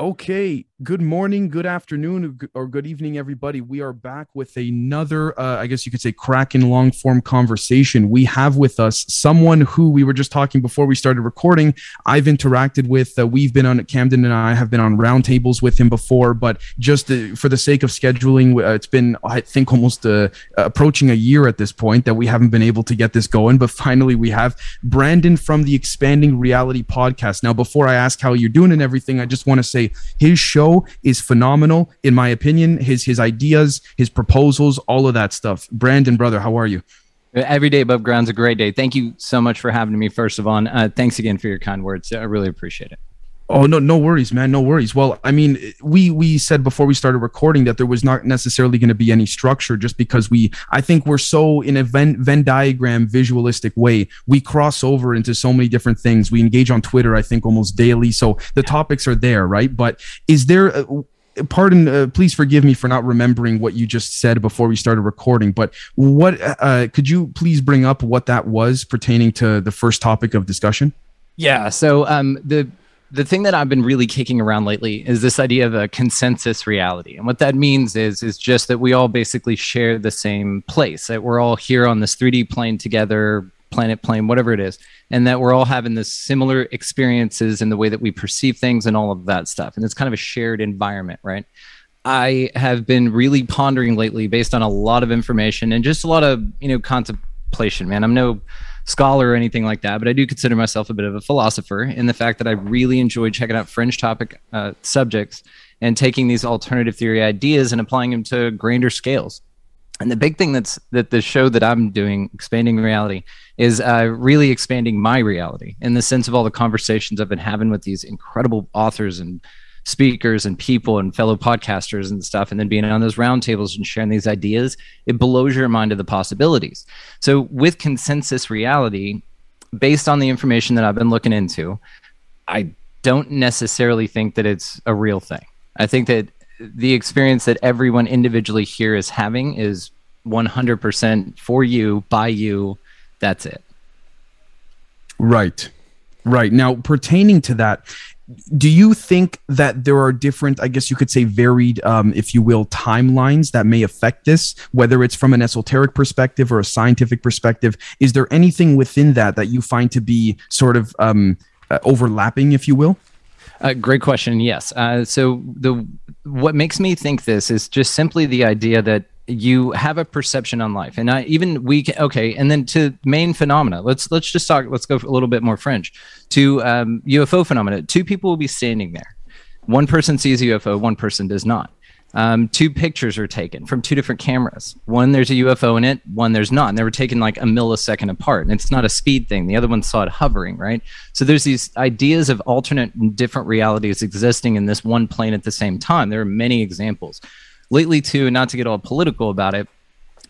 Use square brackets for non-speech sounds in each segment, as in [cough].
Okay, good morning, good afternoon, or good evening, everybody. We are back with another, uh, I guess you could say, cracking long form conversation. We have with us someone who we were just talking before we started recording. I've interacted with, uh, we've been on Camden and I have been on roundtables with him before, but just uh, for the sake of scheduling, uh, it's been, I think, almost uh, approaching a year at this point that we haven't been able to get this going. But finally, we have Brandon from the Expanding Reality podcast. Now, before I ask how you're doing and everything, I just want to say, his show is phenomenal, in my opinion. His his ideas, his proposals, all of that stuff. Brandon, brother, how are you? Every day above ground's a great day. Thank you so much for having me. First of all, uh, thanks again for your kind words. I really appreciate it. Oh no, no worries, man. No worries. Well, I mean, we we said before we started recording that there was not necessarily going to be any structure, just because we I think we're so in a Venn Venn diagram visualistic way. We cross over into so many different things. We engage on Twitter, I think, almost daily. So the topics are there, right? But is there? A, pardon uh, please forgive me for not remembering what you just said before we started recording but what uh, could you please bring up what that was pertaining to the first topic of discussion yeah so um, the the thing that I've been really kicking around lately is this idea of a consensus reality. And what that means is is just that we all basically share the same place, that we're all here on this 3D plane together, planet plane, whatever it is, and that we're all having this similar experiences in the way that we perceive things and all of that stuff. And it's kind of a shared environment, right? I have been really pondering lately based on a lot of information and just a lot of, you know, contemplation, man. I'm no scholar or anything like that, but I do consider myself a bit of a philosopher in the fact that I really enjoy checking out fringe topic uh, subjects and taking these alternative theory ideas and applying them to grander scales. And the big thing that's that the show that I'm doing, expanding reality, is uh, really expanding my reality in the sense of all the conversations I've been having with these incredible authors and speakers and people and fellow podcasters and stuff, and then being on those roundtables and sharing these ideas, it blows your mind to the possibilities. So, with consensus reality, based on the information that I've been looking into, I don't necessarily think that it's a real thing. I think that the experience that everyone individually here is having is 100% for you, by you. That's it. Right. Right. Now, pertaining to that, do you think that there are different i guess you could say varied um, if you will timelines that may affect this whether it's from an esoteric perspective or a scientific perspective? Is there anything within that that you find to be sort of um, uh, overlapping if you will? Uh, great question. Yes. Uh, so the what makes me think this is just simply the idea that you have a perception on life. And I, even we can, okay and then to main phenomena let's let's just talk let's go a little bit more french. To um, ufo phenomena two people will be standing there. One person sees a ufo one person does not. Um, two pictures are taken from two different cameras. One there's a ufo in it one there's not. And they were taken like a millisecond apart. And it's not a speed thing. The other one saw it hovering right? So there's these ideas of alternate and different realities existing in this one plane at the same time. There are many examples lately too, not to get all political about it,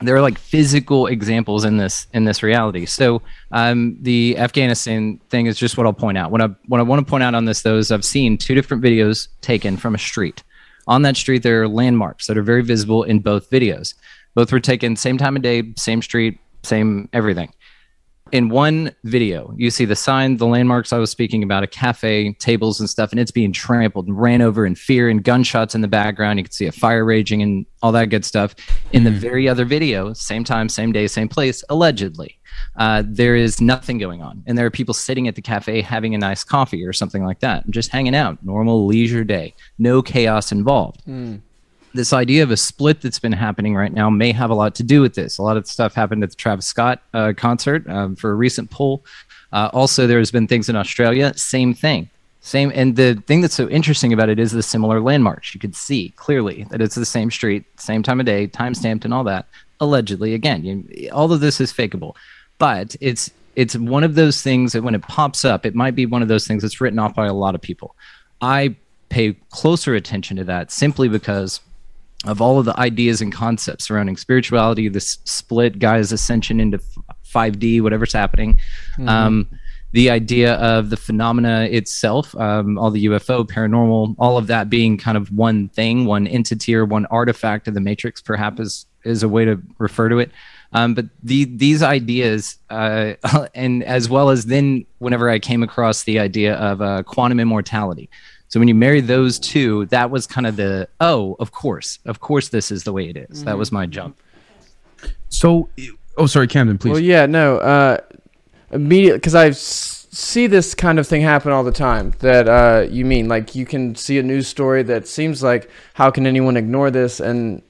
there are like physical examples in this in this reality. So um, the Afghanistan thing is just what I'll point out. What I what I want to point out on this though is I've seen two different videos taken from a street. On that street, there are landmarks that are very visible in both videos. Both were taken same time of day, same street, same everything in one video, you see the sign, the landmarks I was speaking about, a cafe, tables and stuff, and it's being trampled and ran over in fear and gunshots in the background. You can see a fire raging and all that good stuff. In the hmm. very other video, same time, same day, same place, allegedly, uh, there is nothing going on. And there are people sitting at the cafe having a nice coffee or something like that, just hanging out, normal leisure day, no chaos involved. Mm this idea of a split that's been happening right now may have a lot to do with this. A lot of stuff happened at the Travis Scott uh, concert um, for a recent poll. Uh, also, there's been things in Australia, same thing. Same, and the thing that's so interesting about it is the similar landmarks. You could see clearly that it's the same street, same time of day, time stamped, and all that. Allegedly, again, you, all of this is fakeable, but it's it's one of those things that when it pops up, it might be one of those things that's written off by a lot of people. I pay closer attention to that simply because of all of the ideas and concepts surrounding spirituality, this split guy's ascension into 5D, whatever's happening. Mm-hmm. Um, the idea of the phenomena itself, um, all the UFO, paranormal, all of that being kind of one thing, one entity or one artifact of the matrix, perhaps is, is a way to refer to it. Um, but the, these ideas, uh, [laughs] and as well as then whenever I came across the idea of uh, quantum immortality, So when you marry those two, that was kind of the oh, of course, of course, this is the way it is. That was my jump. So, oh, sorry, Camden, please. Well, yeah, no. Uh, immediately, because I s- see this kind of thing happen all the time. That uh, you mean like you can see a news story that seems like how can anyone ignore this? And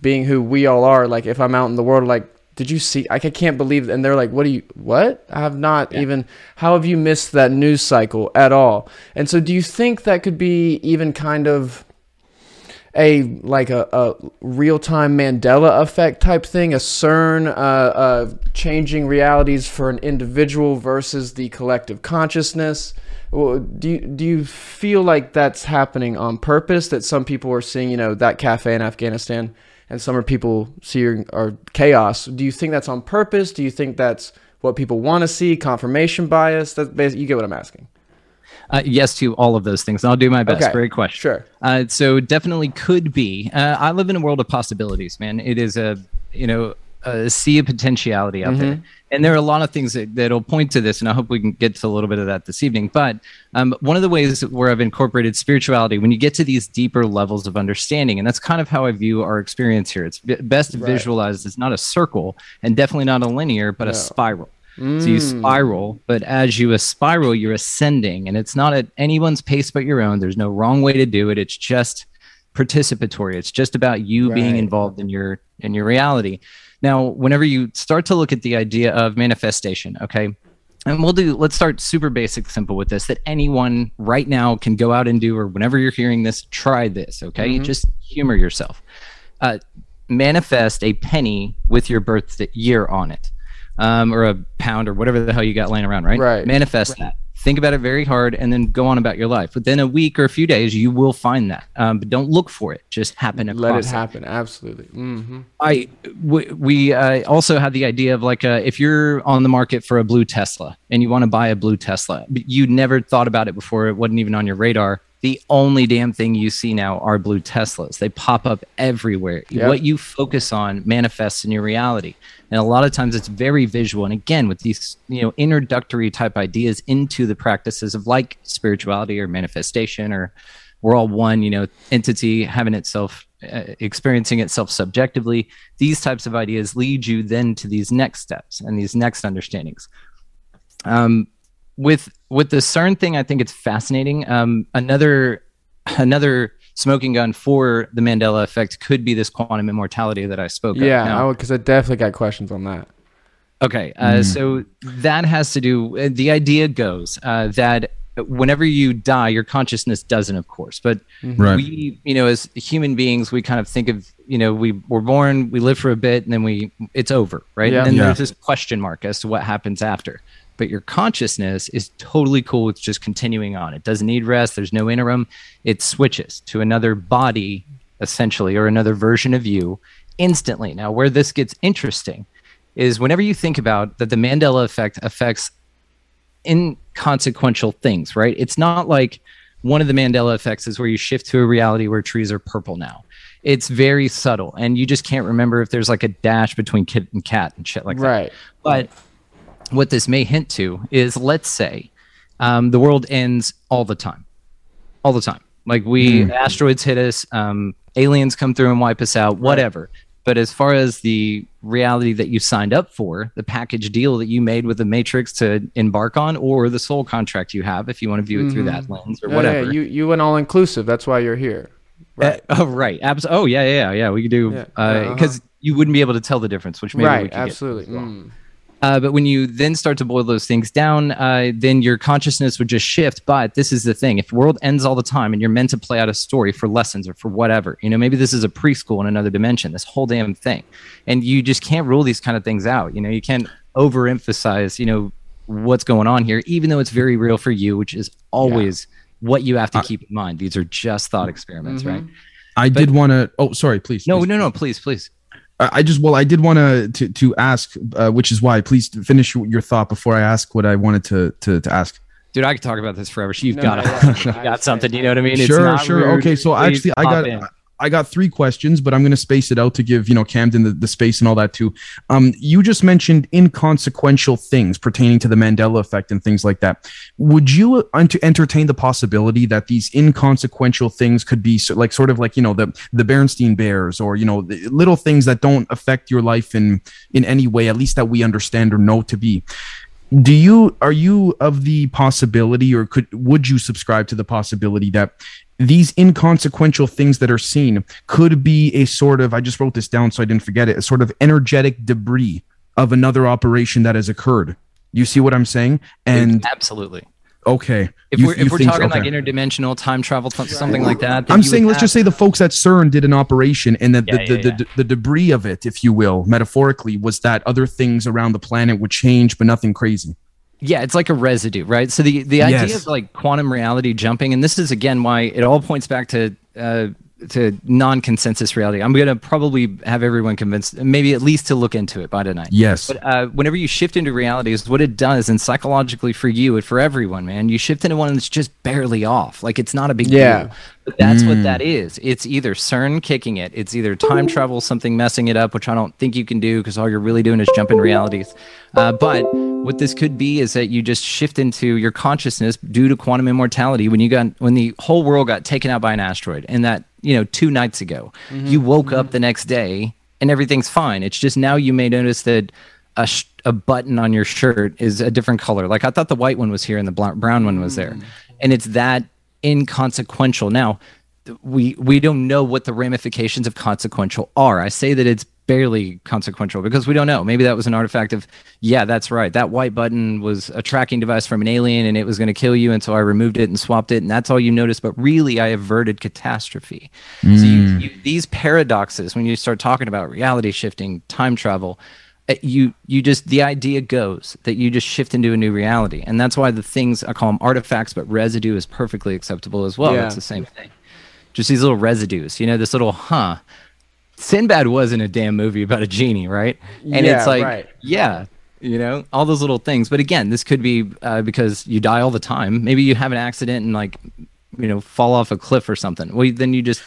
being who we all are, like if I'm out in the world, like did you see? I can't believe. And they're like, what do you? What? I have not even. How have you missed that news cycle at all? And so, do you think that could be even kind of? a like a, a real time Mandela effect type thing, a CERN, uh, uh, changing realities for an individual versus the collective consciousness. Well, Do you, do you feel like that's happening on purpose? That some people are seeing, you know, that cafe in Afghanistan, and some people see are chaos. Do you think that's on purpose? Do you think that's what people want to see? Confirmation bias. That's basically, you get what I'm asking. Uh, yes to all of those things. I'll do my best. Okay, Great question. sure. Uh, so definitely could be. Uh, I live in a world of possibilities, man. It is a you know Uh, a sea of potentiality out there, mm-hmm. and there are a lot of things that that'll point to this. And I hope we can get to a little bit of that this evening. But um, one of the ways where I've incorporated spirituality, when you get to these deeper levels of understanding, and that's kind of how I view our experience here. It's best visualized as not a circle, and definitely not a linear, but a spiral. So you mm. spiral, but as you spiral, you're ascending, and it's not at anyone's pace but your own. There's no wrong way to do it. It's just participatory. It's just about you being involved in your in your reality. Now, whenever you start to look at the idea of manifestation, okay, and we'll do let's start super basic simple with this that anyone right now can go out and do or whenever you're hearing this try this okay? Just humor yourself. Uh, manifest a penny with your birth year on it um, or a pound or whatever the hell you got laying around right? Right. manifest that think about it very hard and then go on about your life within a week or a few days you will find that um, but don't look for it just happen Let it happen. Absolutely. hmm I we, we uh, also had the idea of like uh, if you're on the market for a blue Tesla and you want to buy a blue Tesla, but you never thought about it before, it wasn't even on your radar. The only damn thing you see now are blue Teslas. They pop up everywhere. Yep. What you focus on manifests in your reality, and a lot of times it's very visual. And again, with these you know introductory type ideas into the practices of like spirituality or manifestation or we're all one you know entity having itself uh, experiencing itself subjectively these types of ideas lead you then to these next steps and these next understandings um, with with the cern thing i think it's fascinating um, another another smoking gun for the mandela effect could be this quantum immortality that i spoke Yeah, because I definitely got questions on that. Okay, uh, so that has to do. uh, The idea goes uh, that whenever you die, your consciousness doesn't, of course. But Right. we, you know, as human beings, we kind of think of, you know, we were born, we live for a bit, and then we, it's over, right? Yeah. And then Yeah. there's this question mark as to what happens after. But your consciousness is totally cool with just continuing on. It doesn't need rest. There's no interim. It switches to another body, essentially, or another version of you instantly. Now, where this gets interesting is whenever you think about that the Mandela effect affects inconsequential things, right? It's not like one of the Mandela effects is where you shift to a reality where trees are purple now. It's very subtle, and you just can't remember if there's like a dash between kid and cat and shit like that. Right. But what this may hint to is let's say um, the world ends all the time, all the time. Like we asteroids hit us, um, aliens come through and wipe us out, whatever. But as far as the reality that you signed up for, the package deal that you made with the Matrix to embark on, or the soul contract you have, if you want to view it through that lens or Yeah, whatever. Yeah, you you went all inclusive. That's why you're here. Right. Uh, oh, right. Abs- oh, yeah, yeah, yeah. We could do Yeah. because Uh-huh. you wouldn't be able to tell the difference, which maybe right. could get to Absolutely. As. Uh, but when you then start to boil those things down, uh, then your consciousness would just shift. But this is the thing: if the world ends all the time, and you're meant to play out a story for lessons or for whatever, you know, maybe this is a preschool in another dimension. This whole damn thing, and you just can't rule these kind of things out. You know, you can't overemphasize, you know, what's going on here, even though it's very real for you, which is always what you have to keep in mind. These are just thought experiments, right? I did want to. Oh, sorry, please. No, please. no, no, please, please. I I just well, I did want to to to ask, uh, which is why. Please finish your thought before I ask what I wanted to to to ask. Dude, I could talk about this forever. So you've No, got no, to, yeah. [laughs] you got something. You know what I mean? It's sure, not sure. rude. Okay, so Please actually, I got in. I got three questions, but I'm going to space it out to give you know Camden the, the space and all that too. Um, you just mentioned inconsequential things pertaining to the Mandela effect and things like that. Would you entertain the possibility that these inconsequential things could be so, like sort of like you know the the Bernstein Bears or you know little things that don't affect your life in in any way, at least that we understand or know to be do you are you of the possibility or could would you subscribe to the possibility that these inconsequential things that are seen could be a sort of i just wrote this down so i didn't forget it a sort of energetic debris of another operation that has occurred you see what i'm saying and absolutely Okay. If You- we're if we're think- talking okay. like interdimensional time travel, th- something like that. I'm saying, let's just say the folks at CERN did an operation, and that Yeah, the, yeah, the, yeah. The, the debris of it, if you will, metaphorically, was that other things around the planet would change, but nothing crazy. Yeah, it's like a residue, right? So the the idea Yes. of like quantum reality jumping, and this is again why it all points back to uh, to non-consensus reality. I'm gonna probably have everyone convinced, maybe at least to look into it by tonight. Yes. But uh, whenever you shift into reality, is what it does, and psychologically for you and for everyone, man, you shift into one that's just barely off. Like it's not a big Yeah. deal. But that's what that is. It's either CERN kicking it, it's either time travel, something messing it up, which I don't think you can do because all you're really doing is jumping realities. Uh, but what this could be is that you just shift into your consciousness due to quantum immortality. When you got when the whole world got taken out by an asteroid, and that you know two nights ago, mm-hmm. you woke up mm-hmm. the next day and everything's fine. It's just now you may notice that a, sh- a button on your shirt is a different color. Like I thought the white one was here and the bl- brown one was there, mm. and it's that inconsequential. Now, we we don't know what the ramifications of consequential are. I say that it's barely consequential because we don't know. Maybe that was an artifact of yeah, that's right. That white button was a tracking device from an alien and it was going to kill you and so I removed it and swapped it and that's all you noticed, but really I averted catastrophe. So you, you, these paradoxes when you start talking about reality shifting, time travel, uh, you you just the idea goes that you just shift into a new reality and that's why the things i call them artifacts but residue is perfectly acceptable as well Yeah. it's the same thing just these little residues you know this little huh sinbad was in a damn movie about a genie right? And Yeah, it's like right. yeah you know all those little things. But again this could be uh, because you die all the time. Maybe you have an accident and like you know fall off a cliff or something. Well then you just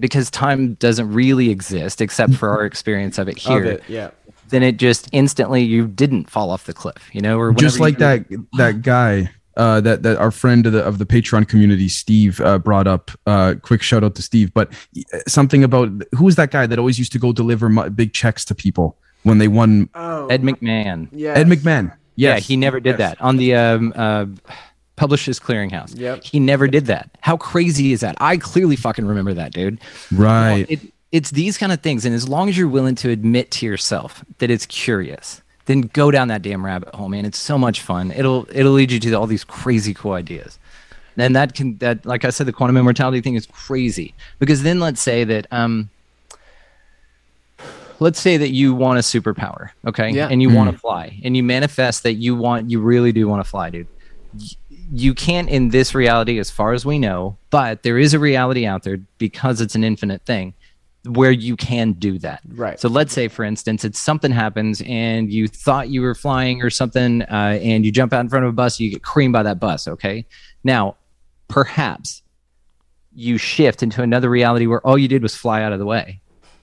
because time doesn't really exist except for our experience of it here Of it, yeah. then it just instantly you didn't fall off the cliff, you know, or just like you- that that guy uh, that that our friend of the of the Patreon community, Steve, uh, brought up. Uh, quick shout out to Steve, but uh, something about who was that guy that always used to go deliver mu- big checks to people when they won? Oh, Ed McMahon. yeah. Ed McMahon. Yeah, he never did that on the um, uh, Publishers Clearinghouse. Yep. he never did that. How crazy is that? I clearly fucking remember that, dude. Right. It, it's these kind of things, and as long as you're willing to admit to yourself that it's curious, then go down that damn rabbit hole, man. It's so much fun. It'll it'll lead you to all these crazy cool ideas. And that can that like I said, the quantum immortality thing is crazy because then let's say that um let's say that you want a superpower, okay, Yeah. and you want to fly, and you manifest that you want you really do want to fly, dude. You can't in this reality, as far as we know, but there is a reality out there because it's an infinite thing where you can do that. Right. So let's say, for instance, it's something happens and you thought you were flying or something, uh, and you jump out in front of a bus, you get creamed by that bus. Okay. Now, perhaps you shift into another reality where all you did was fly out of the way.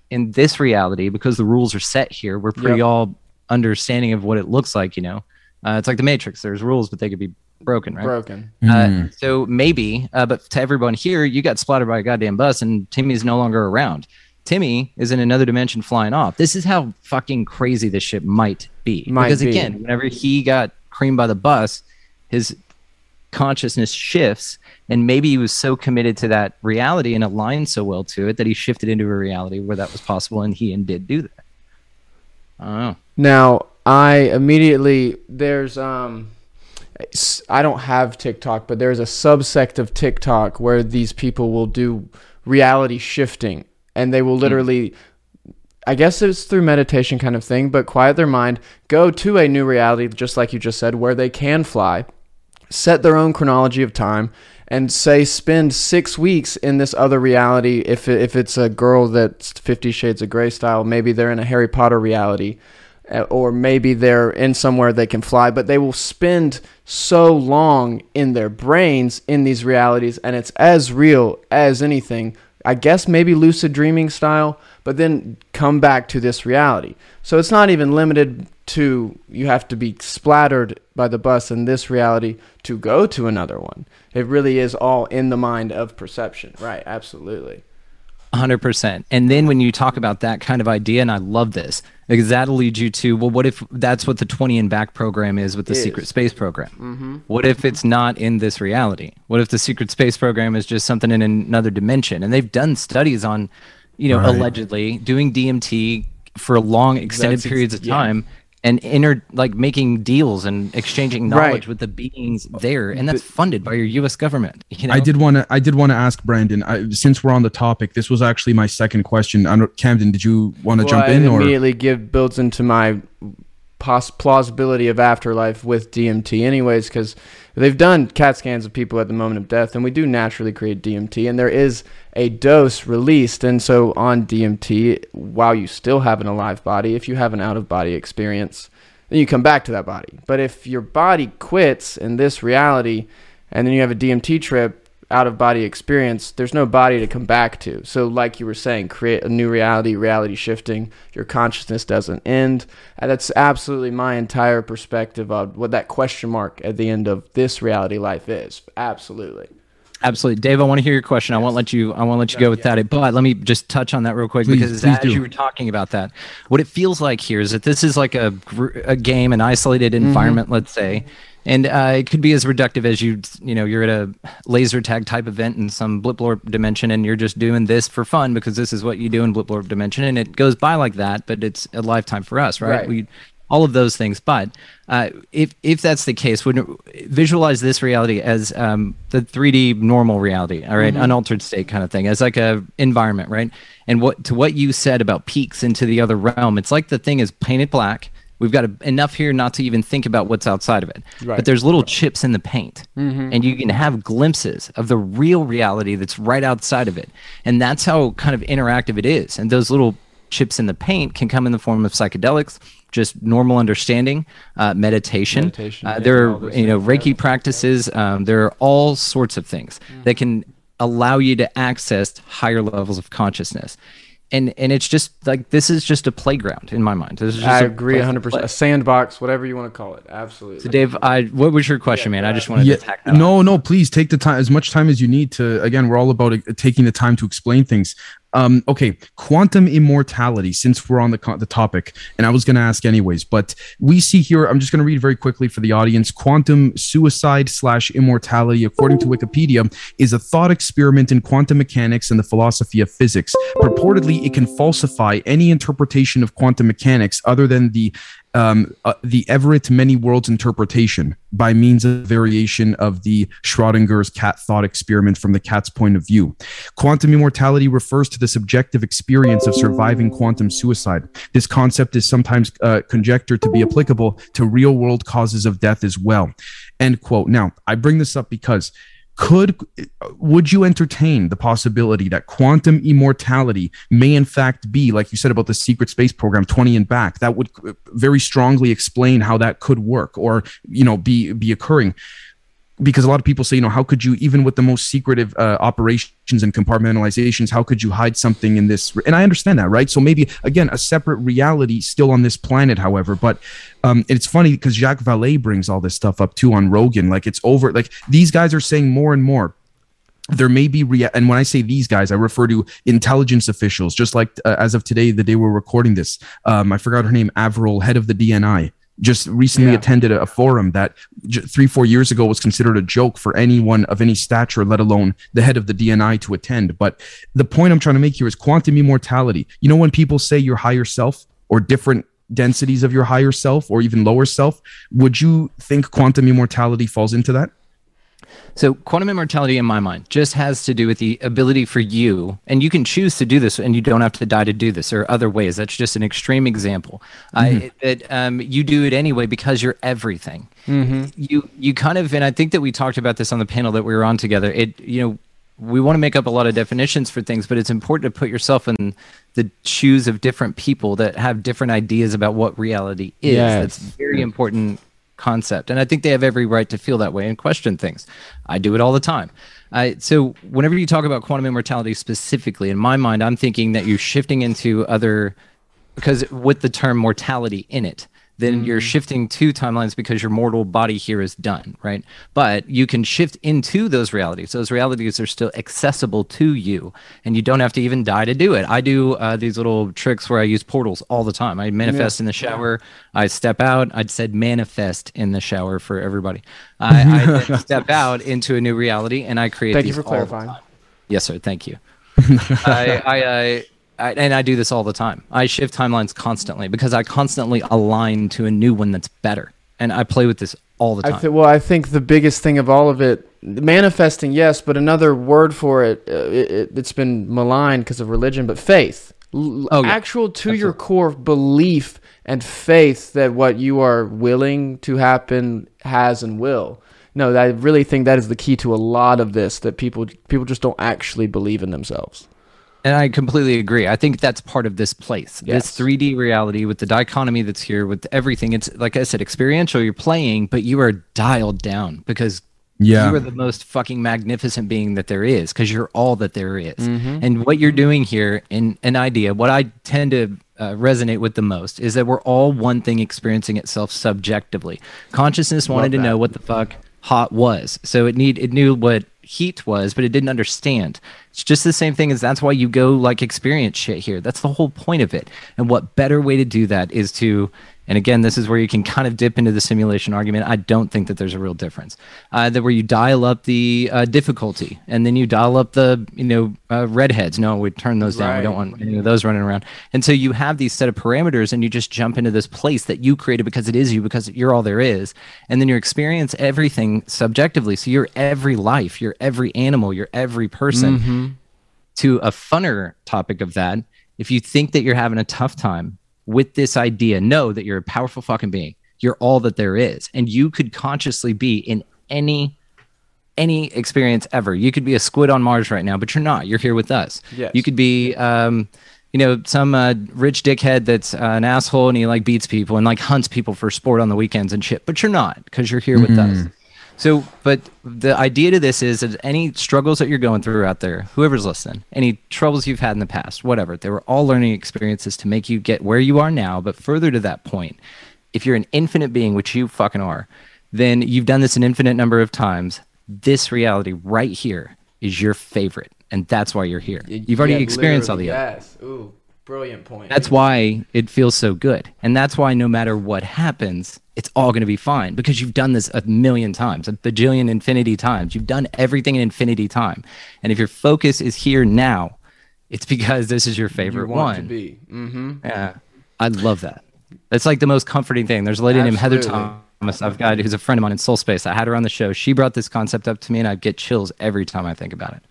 In this reality, because the rules are set here, we're pretty Yep. all understanding of what it looks like. You know, uh, it's like the Matrix. There's rules, but they could be broken, right? broken. Uh, so maybe, uh, but to everyone here, you got splattered by a goddamn bus, and Timmy's no longer around. Timmy is in another dimension flying off. This is how fucking crazy this shit might be. Might because be. again, whenever he got creamed by the bus, his consciousness shifts, and maybe he was so committed to that reality and aligned so well to it that he shifted into a reality where that was possible, and he and did do that. I don't know. Now, I immediately there's um I don't have TikTok, but there's a subsect of TikTok where these people will do reality shifting and they will literally I guess it's through meditation kind of thing, but quiet their mind, go to a new reality just like you just said where they can fly, set their own chronology of time and say spend 6 weeks in this other reality. If if it's a girl that's 50 shades of gray style, maybe they're in a Harry Potter reality uh, or maybe they're in somewhere they can fly, but they will spend so long in their brains in these realities, and it's as real as anything I guess maybe lucid dreaming style, but then come back to this reality. So it's not even limited to you have to be splattered by the bus in this reality to go to another one. It really is all in the mind of perception. Right, absolutely. 100%. And then when you talk about that kind of idea, and I love this, because that'll lead you to, well, what if that's what the 20 and back program is with the Is. secret space program? Mm-hmm. What if it's not in this reality? What if the secret space program is just something in another dimension? And they've done studies on, you know, Right. allegedly doing DMT for long extended That's ex- periods of yeah. Time and inner like making deals and exchanging Right. knowledge with the beings there and that's funded by your US government you know I did want to. I did want to ask Brandon. I, since we're on the topic, this was actually my second question. I don't, Camden, did you want to jump well, in it or? immediately give builds into my pos- plausibility of afterlife with DMT, anyways, because they've done CAT scans of people at the moment of death, and we do naturally create DMT, and there is a dose released, and so on DMT, while you still have an alive body, if you have an out of body experience, then you come back to that body. But if your body quits in this reality, and then you have a DMT trip, out of body experience, there's no body to come back to. So, like you were saying, create a new reality, reality shifting. Your consciousness doesn't end. And that's absolutely my entire perspective of what that question mark at the end of this reality life is. Absolutely. Absolutely, Dave. I want to hear your question. I won't let you. I won't let you go without it. But let me just touch on that real quick Please, because please as do. you were talking about that, what it feels like here is that this is like a a game, an isolated Mm-hmm. environment, let's say, and uh, it could be as reductive as you you know you're at a laser tag type event in some bliplorp dimension, and you're just doing this for fun because this is what you do in bliplorp dimension, and it goes by like that. But it's a lifetime for us, right? Right. We all of those things. But uh, if if that's the case, would visualize this reality as um, the 3D normal reality, all right? unaltered state kind of thing, as like a environment, right? And what to what you said about peaks into the other realm, it's like the thing is painted black. We've got a, enough here not to even think about what's outside of it. Right. But there's little chips in the paint, and you can have glimpses of the real reality that's right outside of it. And that's how kind of interactive it is. And those little chips in the paint can come in the form of psychedelics, just normal understanding, uh, meditation. Meditation, Uh, there are you know things, yeah. Reiki practices. Um, there are all sorts of things that can allow you to access higher levels of consciousness. And, and it's just like this is just a playground in my mind. This is just I a agree place 100%. A sandbox, whatever you want to call it. Absolutely. So Dave, I what was your question, man? I just wanted Yeah, to attack that. on. no, no. Please take the time, as much time as you need to. Again, we're all about uh, taking the time to explain things. Um, okay, quantum immortality. Since we're on the co- the topic, and I was going to ask anyways, but we see here. I'm just going to read very quickly for the audience. Quantum suicide slash immortality, according to Wikipedia, is a thought experiment in quantum mechanics and the philosophy of physics. Purportedly, it can falsify any interpretation of quantum mechanics other than the um, uh, the Everett many worlds interpretation by means of variation of the Schrodinger's cat thought experiment from the cat's point of view. Quantum immortality refers to the subjective experience of surviving quantum suicide. This concept is sometimes uh, conjectured to be applicable to real world causes of death as well. End quote. Now, I bring this up because could would you entertain the possibility that quantum immortality may in fact be like you said about the secret space program 20 and back that would very strongly explain how that could work or you know be be occurring because a lot of people say you know how could you even with the most secretive uh, operations and compartmentalizations how could you hide something in this and i understand that right so maybe again a separate reality still on this planet however but um, it's funny because Jacques Vallée brings all this stuff up too on Rogan. Like it's over. Like these guys are saying more and more. There may be rea- and when I say these guys, I refer to intelligence officials. Just like uh, as of today, the day we're recording this, um, I forgot her name, Avril, head of the DNI, just recently Yeah. attended a, a forum that j- three, four years ago was considered a joke for anyone of any stature, let alone the head of the DNI to attend. But the point I'm trying to make here is quantum immortality. You know, when people say your higher self or different densities of your higher self or even lower self, would you think quantum immortality falls into that? So quantum immortality in my mind just has to do with the ability for you, and you can choose to do this, and you don't have to die to do this. or other ways. That's just an extreme example. Uh, that um, you do it anyway because you're everything. You you kind of, and I think that we talked about this on the panel that we were on together. It you know we want to make up a lot of definitions for things, but it's important to put yourself in the shoes of different people that have different ideas about what reality is. Yes. That's very important concept. And I think they have every right to feel that way and question things. I do it all the time. So whenever you talk about quantum immortality specifically, in my mind, I'm thinking that you're shifting into other because with the term mortality in it then you're shifting two timelines because your mortal body here is done, right? But you can shift into those realities. Those realities are still accessible to you, and you don't have to even die to do it. I do uh, these little tricks where I use portals all the time. I manifest in the shower. I step out. I'd said manifest in the shower for everybody. [laughs] I, I step out into a new reality, and I create. Thank you for clarifying. Yes, sir. Thank you. [laughs] I, I, I, I, and I do this all the time. I shift timelines constantly because I constantly align to a new one that's better, and I play with this all the time. I th- well, I think the biggest thing of all of it, manifesting, yes, but another word for it, uh, it, it it's been maligned because of religion, but faith, L- Oh, yeah. actual to your core belief and faith that what you are willing to happen has and will. No, I really think that is the key to a lot of this. That people people just don't actually believe in themselves. And I completely agree. I think that's part of this place. Yes. This 3D reality with the dichotomy that's here with everything. It's like I said, experiential, you're playing, but you are dialed down because Yeah. you are the most fucking magnificent being that there is because you're all that there is. Mm-hmm. And what you're doing here in an idea, what I tend to uh, resonate with the most is that we're all one thing experiencing itself subjectively. Consciousness wanted to know what the fuck hot was. So it need it knew what heat was, but it didn't understand. It's just the same thing as that's why you go like experience shit here. That's the whole point of it. And what better way to do that is to and again, this is where you can kind of dip into the simulation argument. I don't think that there's a real difference. Uh, that where you dial up the uh, difficulty and then you dial up the you know uh, redheads. No, we turn those down. We don't want any of those running around. And so you have these set of parameters, and you just jump into this place that you created because it is you, because you're all there is. And then you experience everything subjectively. So you're every life, you're every animal, you're every person. To a funner topic of that, if you think that you're having a tough time with this idea, know that you're a powerful fucking being. You're all that there is, and you could consciously be in any any experience ever. You could be a squid on Mars right now, but you're not. You're here with us. Yes. You could be, um, you know, some uh, rich dickhead that's uh, an asshole and he like beats people and like hunts people for sport on the weekends and shit. But you're not because you're here with us. So, but the idea to this is that any struggles that you're going through out there, whoever's listening, any troubles you've had in the past, whatever, they were all learning experiences to make you get where you are now. But further to that point, if you're an infinite being, which you fucking are, then you've done this an infinite number of times. This reality right here is your favorite, and that's why you're here. You've already Yeah, experienced all the other. Yes. Ooh, brilliant point. That's why it feels so good. And that's why no matter what happens, it's all going to be fine because you've done this a million times, a bajillion infinity times. You've done everything in infinity time. And if your focus is here now, it's because this is your you favorite to one. be. Mm-hmm. Yeah. I love that. That's like the most comforting thing. There's a lady named Heather Absolutely. Thomas. I've got who's a friend of mine in Soul Space. I had her on the show. She brought this concept up to me, and I get chills every time I think about it.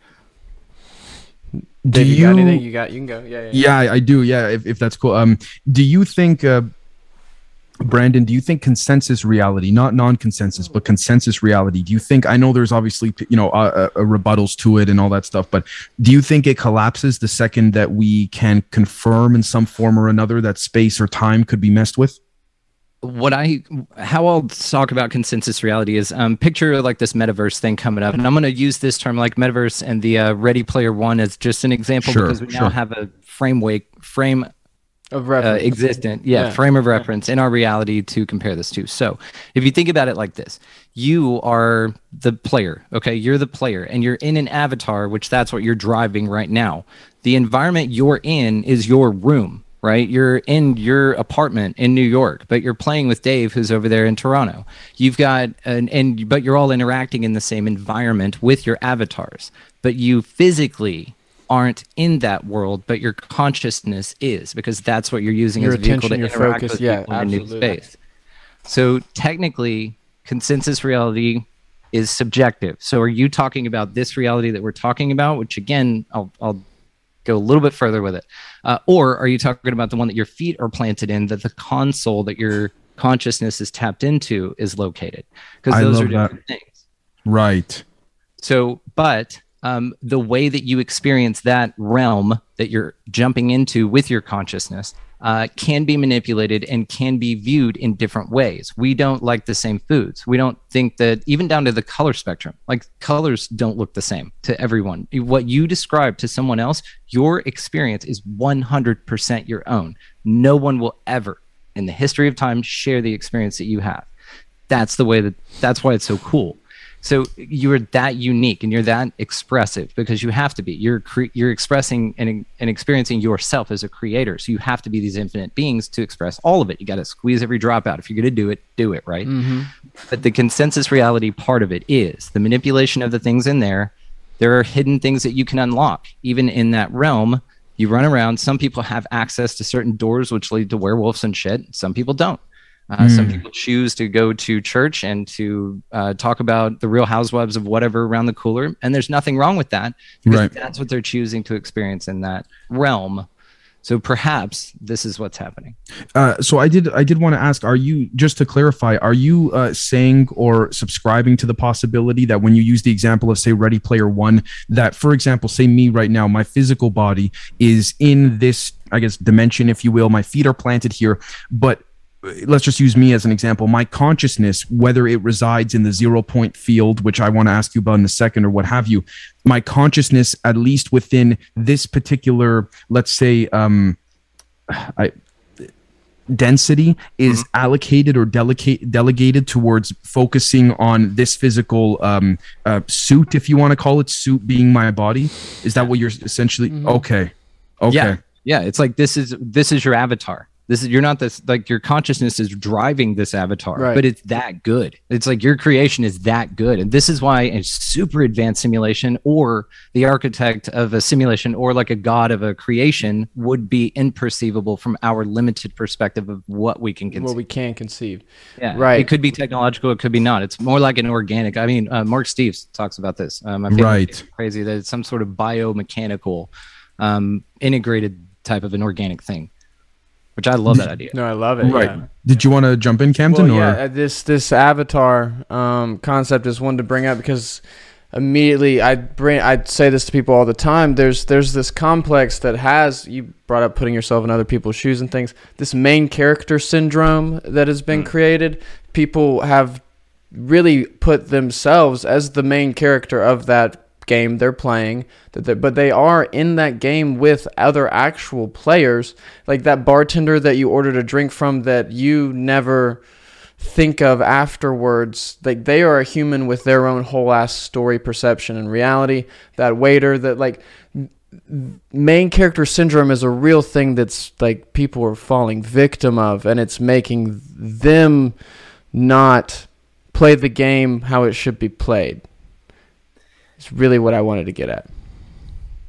Do Dave, you, got anything? You got. You can go. Yeah. Yeah. Yeah, I, I do. Yeah, if, if that's cool. Um, do you think, uh, Brandon? Do you think consensus reality, not non-consensus, but consensus reality? Do you think? I know there's obviously you know uh, uh, rebuttals to it and all that stuff, but do you think it collapses the second that we can confirm in some form or another that space or time could be messed with? What I how I'll talk about consensus reality is um, picture like this metaverse thing coming up, and I'm going to use this term like metaverse and the uh, Ready Player One as just an example Sure, because we sure. now have a frame framework frame Of uh, reference. existent, yeah, Yeah. frame of reference in our reality to compare this to. So, if you think about it like this, you are the player, okay? You're the player, and you're in an avatar, which that's what you're driving right now. The environment you're in is your room, right? You're in your apartment in New York, but you're playing with Dave, who's over there in Toronto. You've got an, and but you're all interacting in the same environment with your avatars, but you physically aren't in that world, but your consciousness is because that's what you're using Your as a vehicle to your interact focus, with yeah, people in a new space. So technically, consensus reality is subjective. So are you talking about this reality that we're talking about, which again, I'll, I'll go a little bit further with it, uh, or are you talking about the one that your feet are planted in, that the console that your consciousness is tapped into is located? Because those are love that. different things. Right. So, but um, the way that you experience that realm that you're jumping into with your consciousness uh, can be manipulated and can be viewed in different ways. We don't like the same foods. We don't think that, even down to the color spectrum, like colors don't look the same to everyone. What you describe to someone else, your experience is 100% your own. No one will ever, in the history of time, share the experience that you have. That's the way that, that's why it's so cool. So you're that unique and you're that expressive because you have to be. You're cre- you're expressing and, and experiencing yourself as a creator. So you have to be these infinite beings to express all of it. You got to squeeze every drop out. If you're going to do it, do it right. Mm-hmm. But the consensus reality part of it is the manipulation of the things in there. There are hidden things that you can unlock even in that realm. You run around. Some people have access to certain doors which lead to werewolves and shit. Some people don't. Uh, Some Mm. people choose to go to church and to uh, talk about the real housewives of whatever around the cooler. And there's nothing wrong with that because Right. that's what they're choosing to experience in that realm. So perhaps this is what's happening. Uh, so I did I did want to ask: Are you just to clarify? Are you uh, saying or subscribing to the possibility that when you use the example of say Ready Player One, that for example, say me right now, my physical body is in this I guess dimension, if you will. My feet are planted here, but let's just use me as an example. My consciousness, whether it resides in the zero point field, which I want to ask you about in a second, or what have you, my consciousness, at least within this particular, let's say, um, I density is allocated or delegate delegated towards focusing on this physical um, uh, suit, if you want to call it suit, being my body. Is that what you're essentially? Okay, okay, Yeah. Yeah. It's like this is this is your avatar. This is you're not this like your consciousness is driving this avatar, Right. but it's that good. It's like your creation is that good. And this is why a super advanced simulation or the architect of a simulation or like a god of a creation would be imperceivable from our limited perspective of what we can conceive. What we can conceive. Yeah, Right. It could be technological, it could be not. It's more like an organic. I mean, uh, Mark Steves talks about this. Um, I feel Right. it's crazy that it's some sort of biomechanical, um, integrated type of an organic thing, which I love that idea. No, I love it. right. yeah. Did you want to jump in, Camden? Well, or yeah, uh, this this avatar um, concept is one to bring up because immediately I bring I say this to people all the time. There's there's this complex that has you brought up putting yourself in other people's shoes and things. This main character syndrome that has been created. People have really put themselves as the main character of that game they're playing but they are in that game with other actual players like that bartender that you ordered a drink from that you never think of afterwards. Like they are a human with their own whole ass story perception and reality. That waiter that like main character syndrome is a real thing that's like people are falling victim of and it's making them not play the game how it should be played it's really what i wanted to get at.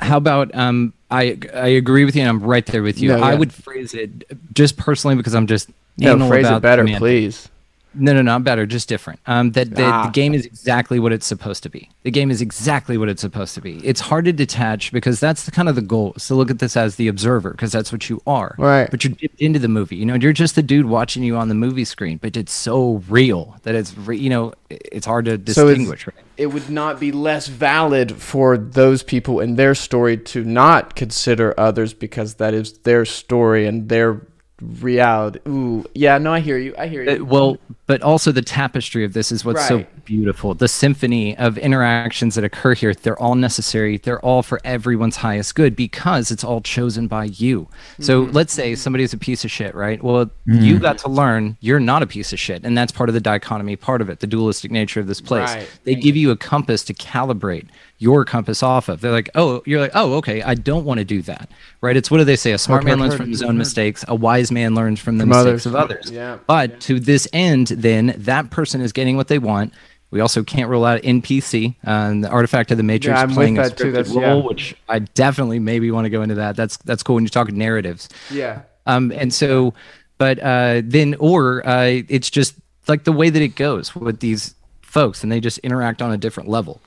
How about um, I I agree with you, and I'm right there with you. No, I would phrase it just personally because I'm just no phrase it better please No, no, not better, just different. Um, that the, Ah. the game is exactly what it's supposed to be. The game is exactly what it's supposed to be. It's hard to detach because that's the kind of the goal. So look at this as the observer because that's what you are. Right. But you're dipped into the movie. You know, you're just the dude watching you on the movie screen, but it's so real that it's re- you know it's hard to So distinguish. right? it would not be less valid for those people in their story to not consider others because that is their story and their reality. Ooh, yeah, no, I hear you. I hear Uh, you. well, but also the tapestry of this is what's so beautiful. The symphony of interactions that occur here, they're all necessary. They're all for everyone's highest good because it's all chosen by you. So Mm-hmm. let's say somebody's a piece of shit, right? Well, you got to learn you're not a piece of shit. And that's part of the dichotomy, part of it, the dualistic nature of this place. Right. They give you a compass to calibrate your compass off of. They're like, oh, you're like, oh, okay, I don't want to do that, right? It's what do they say? A smart man learns from his own mistakes. A wise man learns from the From mistakes others. of others. Yeah. But to this end, then that person is getting what they want. We also can't rule out NPC, uh, the artifact of the Matrix Yeah, playing a scripted role, yeah. which I definitely maybe want to go into that. That's that's cool when you're talking narratives. yeah. Um, and so, but uh, then, or uh, it's just like the way that it goes with these folks, and they just interact on a different level.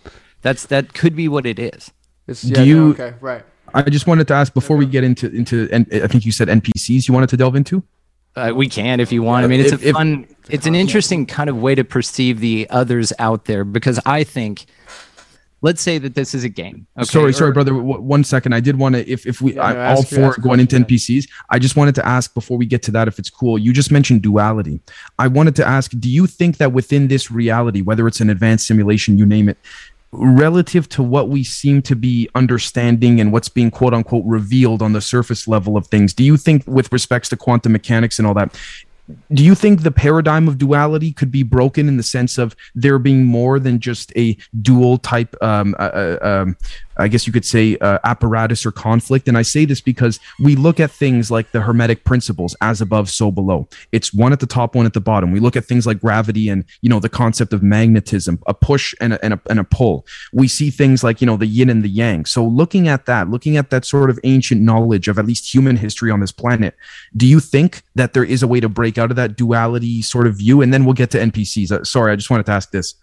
That's that could be what it is. It's, Do yeah, no, you- okay, right. I just wanted to ask before we get into into and I think you said NPCs you wanted to delve into. Uh, we can if you want. I mean, it's If- a if- fun, it's an interesting kind of way to perceive the others out there because I think let's say that this is a game. Okay? Sorry, or, sorry, brother. W- one second. I did want to, if if we, yeah, no, all four going into NPCs. I just wanted to ask before we get to that, if it's cool. You just mentioned duality. I wanted to ask, do you think that within this reality, whether it's an advanced simulation, you name it, relative to what we seem to be understanding and what's being quote unquote revealed on the surface level of things, do you think, with respects to quantum mechanics and all that, do you think the paradigm of duality could be broken in the sense of there being more than just a dual type um, uh, uh, um, I guess you could say uh, apparatus or conflict. And I say this because we look at things like the Hermetic principles, as above, so below. It's one at the top, one at the bottom. We look at things like gravity and you know the concept of magnetism, a push and a, and a, and a pull. We see things like you know the yin and the yang. So looking at that, looking at that sort of ancient knowledge of at least human history on this planet, do you think that there is a way to break out of that duality sort of view? And then we'll get to NPCs. Uh, sorry, I just wanted to ask this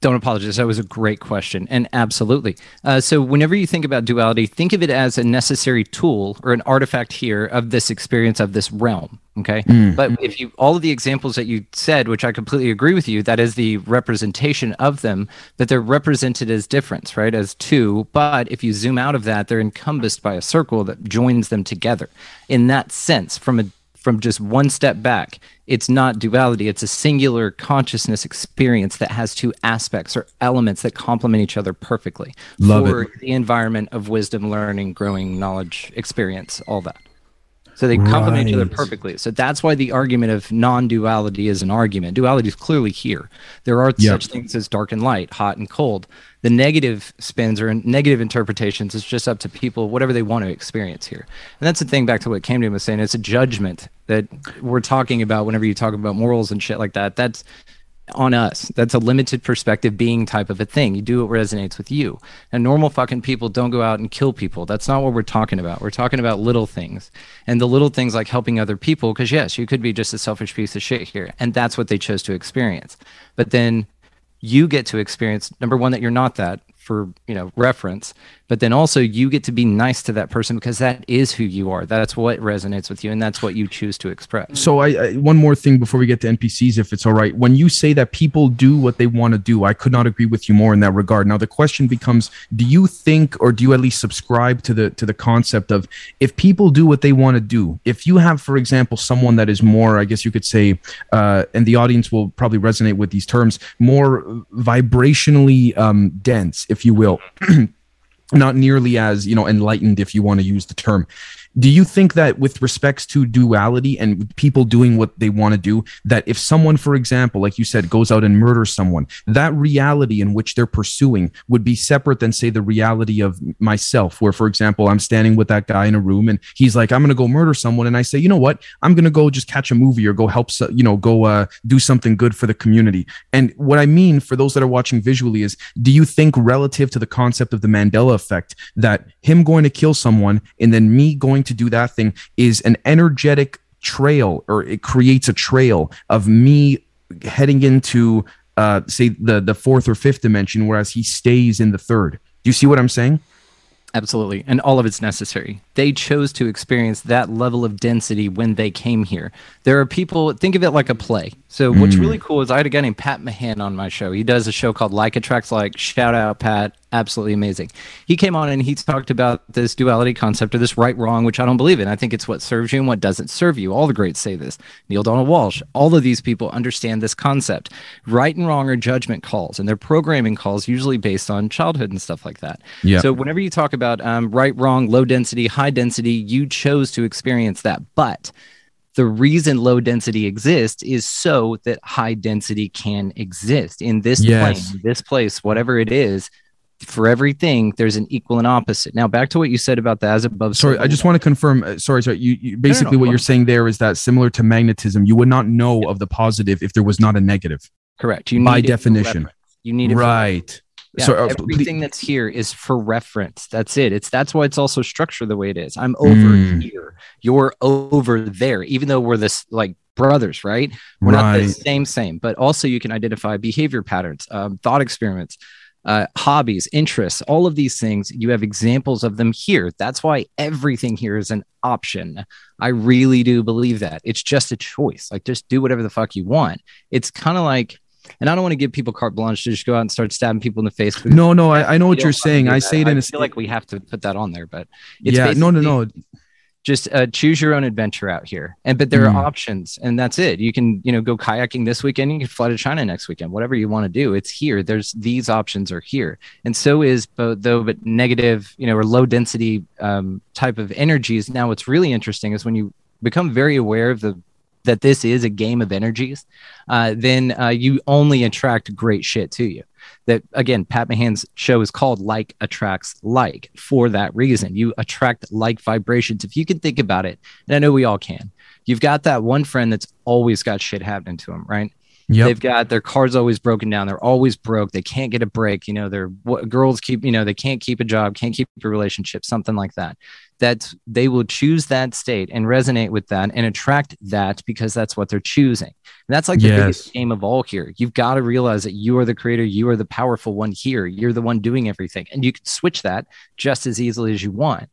don't apologize. That was a great question. And absolutely. Uh, so, whenever you think about duality, think of it as a necessary tool or an artifact here of this experience of this realm. Okay. Mm. But if you, all of the examples that you said, which I completely agree with you, that is the representation of them, that they're represented as difference, right? As two. But if you zoom out of that, they're encompassed by a circle that joins them together. In that sense, from a from just one step back. It's not duality, it's a singular consciousness experience that has two aspects or elements that complement each other perfectly Love for it. the environment of wisdom, learning, growing, knowledge, experience, all that. So they complement right. each other perfectly. So that's why the argument of non-duality is an argument. Duality is clearly here. There are yep. such things as dark and light, hot and cold. The negative spins or negative interpretations is just up to people, whatever they want to experience here. And that's the thing. Back to what Camden was saying, it's a judgment that we're talking about whenever you talk about morals and shit like that. That's on us. That's a limited perspective being type of a thing. You do what resonates with you. And normal fucking people don't go out and kill people. That's not what we're talking about. We're talking about little things. And the little things like helping other people, because yes, you could be just a selfish piece of shit here. And that's what they chose to experience. But then you get to experience number one, that you're not that for, you know, reference but then also you get to be nice to that person because that is who you are. That's what resonates with you and that's what you choose to express. So I, I, one more thing before we get to npcs if it's all right. When you say that people do what they want to do i could not agree with you more in that regard. Now the question becomes do you think or do you at least subscribe to the to the concept of if people do what they want to do if you have for example someone that is more i guess you could say uh, and the audience will probably resonate with these terms more vibrationally um, dense if you will [clears throat] not nearly as you know enlightened if you want to use the term do you think that with respects to duality and people doing what they want to do that if someone for example like you said goes out and murders someone that reality in which they're pursuing would be separate than say the reality of myself where for example i'm standing with that guy in a room and he's like i'm going to go murder someone and i say you know what? I'm going to go just catch a movie or go help you know go uh, do something good for the community. And what i mean for those that are watching visually is do you think relative to the concept of the mandela effect that him going to kill someone and then me going to do that thing is an energetic trail or it creates a trail of me heading into uh say the the fourth or fifth dimension whereas he stays in the third do you see what i'm saying Absolutely. And all of it's necessary. They chose to experience that level of density when they came here. There are people, think of it like a play. So, mm. what's really cool is I had a guy named Pat Mahan on my show. He does a show called Like Attracts Like. Shout out, Pat absolutely amazing. He came on and he talked about this duality concept or this right wrong, which I don't believe in. I think it's what serves you and what doesn't serve you. All the greats say this. Neale Donald Walsch, all of these people understand this concept. Right and wrong are judgment calls, and they're programming calls usually based on childhood and stuff like that. Yeah. So whenever you talk about um, right, wrong, low density, high density, you chose to experience that, but the reason low density exists is so that high density can exist in this yes. plane, this place, whatever it is for everything there's an equal and opposite now back to what you said about the as above sorry i just want to confirm uh, sorry sorry you, you basically no, no, what you're saying there is that similar to magnetism you would not know yeah. of the positive if there was not a negative correct you by definition you need it right yeah, so uh, everything please. that's here is for reference. That's it. It's that's why it's also structured the way it is. I'm over mm. here. You're over there. Even though we're this like brothers, right? We're right. not the same, same. But also, you can identify behavior patterns, um, thought experiments, uh, hobbies, interests, all of these things. You have examples of them here. That's why everything here is an option. I really do believe that. It's just a choice. Like, just do whatever the fuck you want. It's kind of like, and I don't want to give people carte blanche to just go out and start stabbing people in the face. No, no, I, I know what You you're saying. I say it in I a feel like we have to put that on there, but it's yeah, no, no, no. Just uh, choose your own adventure out here. And but there Mm. are options and that's it. You can you know go kayaking this weekend you can fly to china next weekend whatever you want to do it's here. There's these options are here. And so is both though but negative you know or low density um, type of energies now what's really interesting is when you become very aware of the that this is a game of energies uh, then uh, you only attract great shit to you. That again pat mahan's show is called like attracts like for that reason. You attract like vibrations. If you can think about it and i know we all can you've got that one friend that's always got shit happening to them right? Yep. they've got their car's always broken down. They're always broke. They can't get a break. You know their what girls keep you know they can't keep a job can't keep a relationship something like that that they will choose that state and resonate with that and attract that because that's what they're choosing. And that's like the Yes. biggest game of all here. You've got to realize that you are the creator you are the powerful one here. You're the one doing everything and you can switch that just as easily as you want.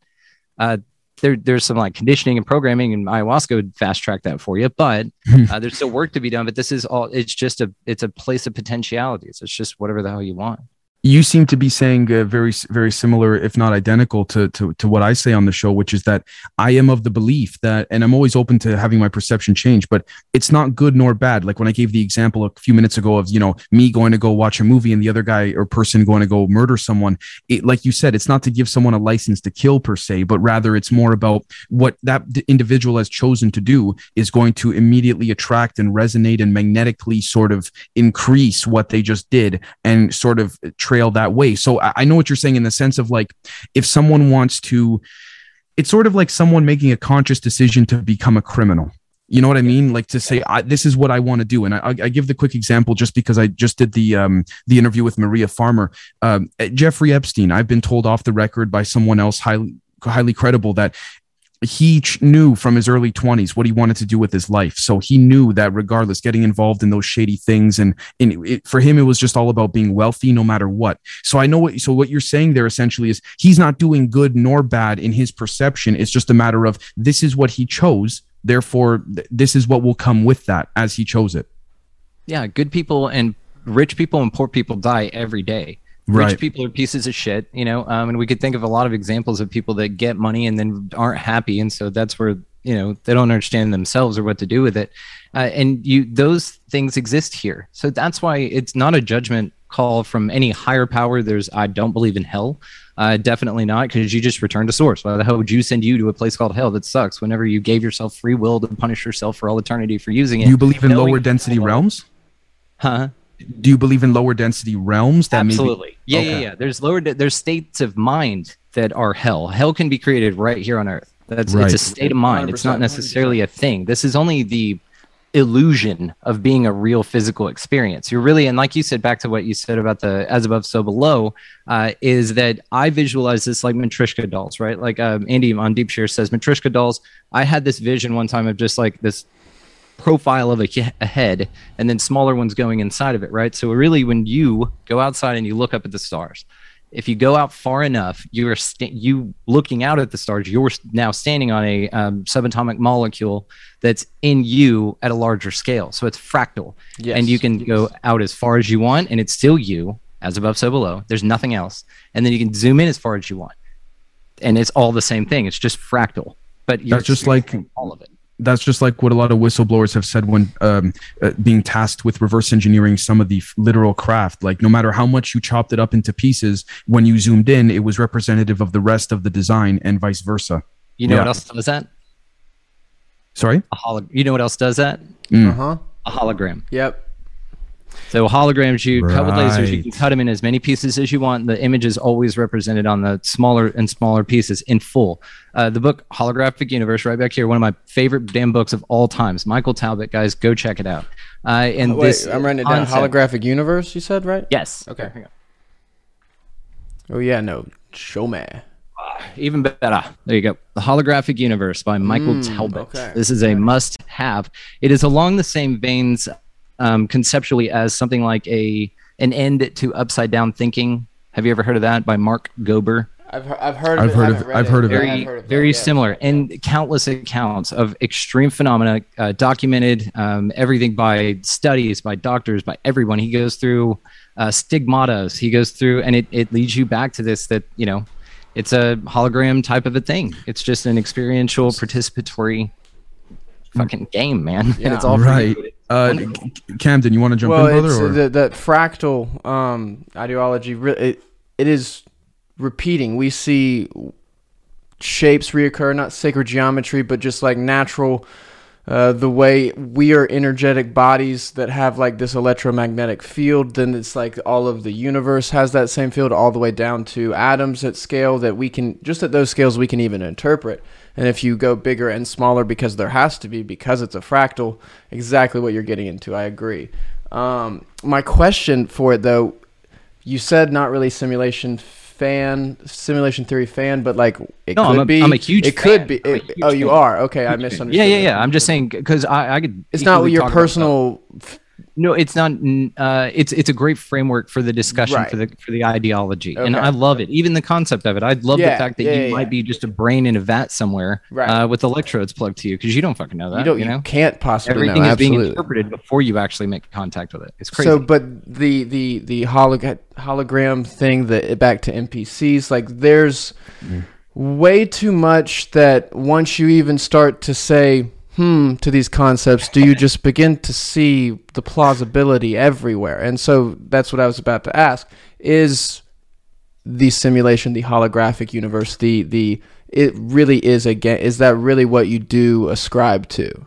Uh, there, there's some like conditioning and programming and ayahuasca would fast track that for you but [laughs] uh, there's still work to be done but this is all it's just a it's a place of potentialities it's just whatever the hell you want you seem to be saying uh, very very similar if not identical to, to to what i say on the show which is that i am of the belief that and i'm always open to having my perception change but it's not good nor bad. Like when i gave the example a few minutes ago of you know me going to go watch a movie and the other guy or person going to go murder someone it, like you said it's not to give someone a license to kill per se but rather it's more about what that individual has chosen to do is going to immediately attract and resonate and magnetically sort of increase what they just did and sort of trail that way. So I, I know what you're saying in the sense of like if someone wants to, it's sort of like someone making a conscious decision to become a criminal. You know what I mean? Like to say, I, this is what I want to do. And I, I give the quick example just because I just did the um, the interview with Maria Farmer. Um, Jeffrey Epstein. I've been told off the record by someone else highly highly credible that he knew from his early 20s what he wanted to do with his life. So he knew that regardless getting involved in those shady things and, and it, for him it was just all about being wealthy no matter what. So i know what so what you're saying there essentially is he's not doing good nor bad in his perception. It's just a matter of this is what he chose. Therefore th- this is what will come with that as he chose it. Yeah good people and rich people and poor people die every day Right. rich people are pieces of shit you know um, and we could think of a lot of examples of people that get money and then aren't happy and so that's where you know they don't understand themselves or what to do with it. Uh, and you those things exist here. So that's why it's not a judgment call from any higher power there's i don't believe in hell. Uh, definitely not because you just returned to source. Why the hell would you send you to a place called hell that sucks whenever you gave yourself free will to punish yourself for all eternity for using it you believe in lower density realms? Huh do you believe in lower density realms that maybe- Absolutely. yeah, yeah, Okay. yeah. There's lower. There's states of mind that are hell. Hell can be created right here on Earth. That's Right. it's a state of mind. It's not necessarily a thing. This is only the illusion of being a real physical experience. You're really, and like you said, back to what you said about the as above, so below, uh, is that I visualize this like Matryoshka dolls, right? Like um, Andy on Deep Share says, Matryoshka dolls. I had this vision one time of just like this profile of a, a head and then smaller ones going inside of it, right? So really, when you go outside and you look up at the stars, if you go out far enough, you are sta- you looking out at the stars. You're now standing on a um, subatomic molecule that's in you at a larger scale. So it's fractal, Yes. and you can go out as far as you want, and it's still you, as above, so below. There's nothing else, and then you can zoom in as far as you want, and it's all the same thing. It's just fractal, but you're That's just like- all of it. That's just like what a lot of whistleblowers have said when um, uh, being tasked with reverse engineering some of the f- literal craft. Like, no matter how much you chopped it up into pieces, when you zoomed in, it was representative of the rest of the design, and vice versa. You know Yeah. what else does that? Sorry. A holo- You know what else does that? Mm. Uh huh. A hologram. Yep. So holograms, you cut with lasers, you can cut them in as many pieces as you want. The image is always represented on the smaller and smaller pieces in full. Uh, the book Holographic Universe, right back here, one of my favorite damn books of all times. Michael Talbot, guys, go check it out. Uh, and Oh, wait, this I'm writing it down. concept- Holographic universe. You said right? Yes. Okay. Hang on. Oh yeah, no. Show me. Even better. There you go. The Holographic Universe by Michael Mm, Talbot. okay. This is a must have. It is along the same veins um, conceptually as something like a an end to upside down thinking. Have you ever heard of that by Mark Gober? I've, he- I've heard of I've it. heard I of haven't it. I've heard of it. I've very heard of very that, yeah. similar and countless accounts of extreme phenomena uh, documented um, everything by studies by doctors by everyone he goes through uh, stigmatas he goes through and it, it leads you back to this that you know it's a hologram type of a thing it's just an experiential participatory fucking game man and [laughs] Yeah. it's all for right. you. Uh, Camden, you want to jump well, in, brother? it's Or? the, that fractal um, ideology, it, it is repeating. We see shapes reoccur, not sacred geometry, but just like natural. Uh, the way we are energetic bodies that have like this electromagnetic field, then it's like all of the universe has that same field, all the way down to atoms at scale that we can just at those scales we can even interpret. And if you go bigger and smaller, because there has to be, because it's a fractal, exactly what you're getting into. I agree. Um, my question for it though, you said not really simulation fan, simulation theory fan, but like it No, could I'm a- be. I'm a huge It could fan. be. It- huge oh, you fan. are okay. I misunderstood. yeah yeah that. yeah i'm just saying because I, I could It's not your personal. No, it's not. Uh, it's it's a great framework for the discussion Right. for the for the ideology, and I love it. Even the concept of it, I love Yeah, the fact that yeah, you yeah, might yeah. be just a brain in a vat somewhere Right. uh, with electrodes plugged to you because you don't fucking know that. You You, don't. You, know, can't possibly everything know. is being interpreted before you actually make contact with it. It's crazy. So, but the the the holog- hologram thing, the back to NPCs, like there's way too much that once you even start to say hmm to these concepts, do you just begin to see the plausibility everywhere? And so that's what I was about to ask: is the simulation, the holographic universe, the the it really is a game? Is that really what you do ascribe to?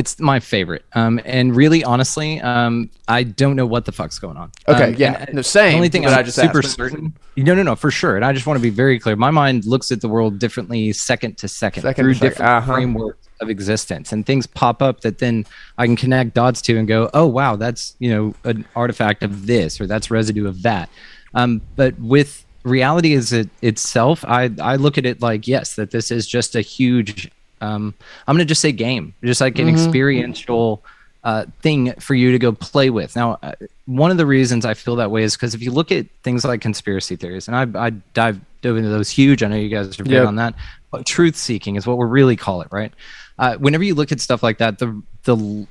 it's my favorite. Um, and really, honestly, um, I don't know what the fuck's going on. Okay, Um, yeah, the same. The only thing but I'm I just super asked. certain. No, no, no, for sure. And I just want to be very clear. My mind looks at the world differently, second to second, Second through to second, different uh-huh. frameworks of existence, and things pop up that then I can connect dots to and go, oh wow, that's you know an artifact of this, or that's residue of that. Um, but with reality as it itself, I I look at it like yes, that this is just a huge. Um, I'm gonna just say game, just like an experiential uh, thing for you to go play with. Now, uh, one of the reasons I feel that way is because if you look at things like conspiracy theories, and I, I dive dove into those huge. I know you guys are big Yep. on that. But truth seeking is what we really call it, right? Uh, whenever you look at stuff like that, the the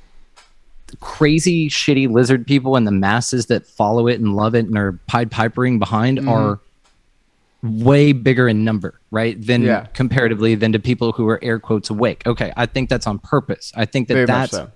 crazy, shitty lizard people and the masses that follow it and love it and are Pied Pipering behind Mm-hmm. are way bigger in number, right? Than Yeah. comparatively than to people who are air quotes awake. Okay, I think that's on purpose. I think that Very that's so.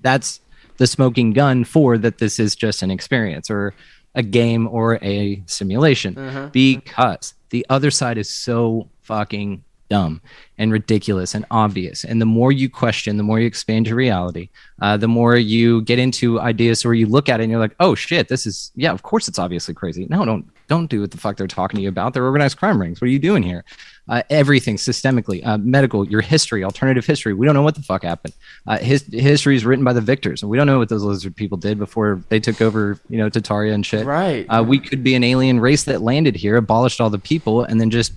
that's the smoking gun for that this is just an experience or a game or a simulation Mm-hmm. because the other side is so fucking dumb and ridiculous and obvious and the more you question the more you expand your reality uh, the more you get into ideas where you look at it and you're like oh shit this is yeah of course it's obviously crazy no don't don't do what the fuck they're talking to you about they're organized crime rings what are you doing here uh, everything systemically, uh, medical, your history, alternative history. We don't know what the fuck happened. Uh, his history is written by the victors, and we don't know what those lizard people did before they took over, you know, Tartaria and shit. Right. Uh, we could be an alien race that landed here, abolished all the people, and then just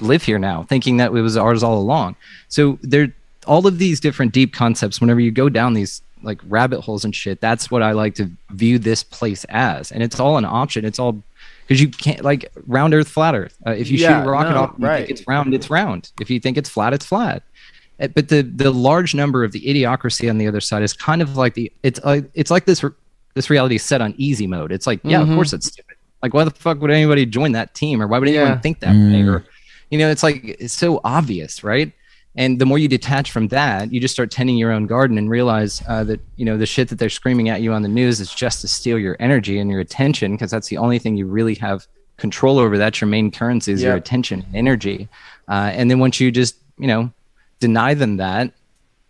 live here now, thinking that it was ours all along. So there, all of these different deep concepts. Whenever you go down these like rabbit holes and shit, that's what I like to view this place as, and it's all an option. It's all because you can't like round Earth, flat Earth. Uh, if you Yeah, shoot a rocket no, off, and you right. think it's round, it's round. If you think it's flat, it's flat. Uh, But the the large number of the idiocracy on the other side is kind of like the it's like it's like this this reality is set on easy mode. It's like yeah, Mhm. of course it's stupid. Like why the fuck would anybody join that team or why would anyone Yeah. think that way? Mm. Or you know, it's like it's so obvious, right? And the more you detach from that, you just start tending your own garden and realize uh, that you know the shit that they're screaming at you on the news is just to steal your energy and your attention because that's the only thing you really have control over. That's your main currency is your attention and energy. Uh, and then once you just you know deny them that,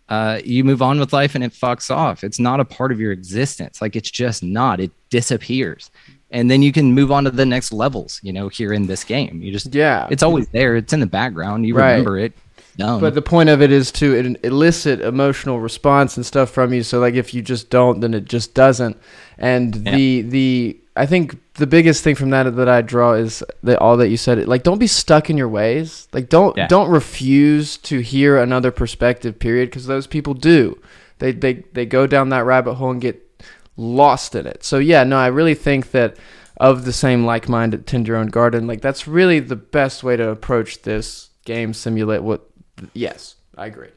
uh, you move on with life and it fucks off. It's not a part of your existence. Like it's just not. It disappears. And then you can move on to the next levels, you know, here in this game. You just Yeah. it's always there. It's in the background. You Right. remember it. Dumb. But the point of it is to elicit emotional response and stuff from you. So like if you just don't, then it just doesn't. And Yeah. the the I think the biggest thing from that that I draw is that all that you said. Like don't be stuck in your ways. Like don't Yeah. don't refuse to hear another perspective. Period. Because those people do. They they they go down that rabbit hole and get lost in it. So yeah, no, I really think that of the same like-minded tend your own garden. Like that's really the best way to approach this game. Simulate what? Yes, I agree.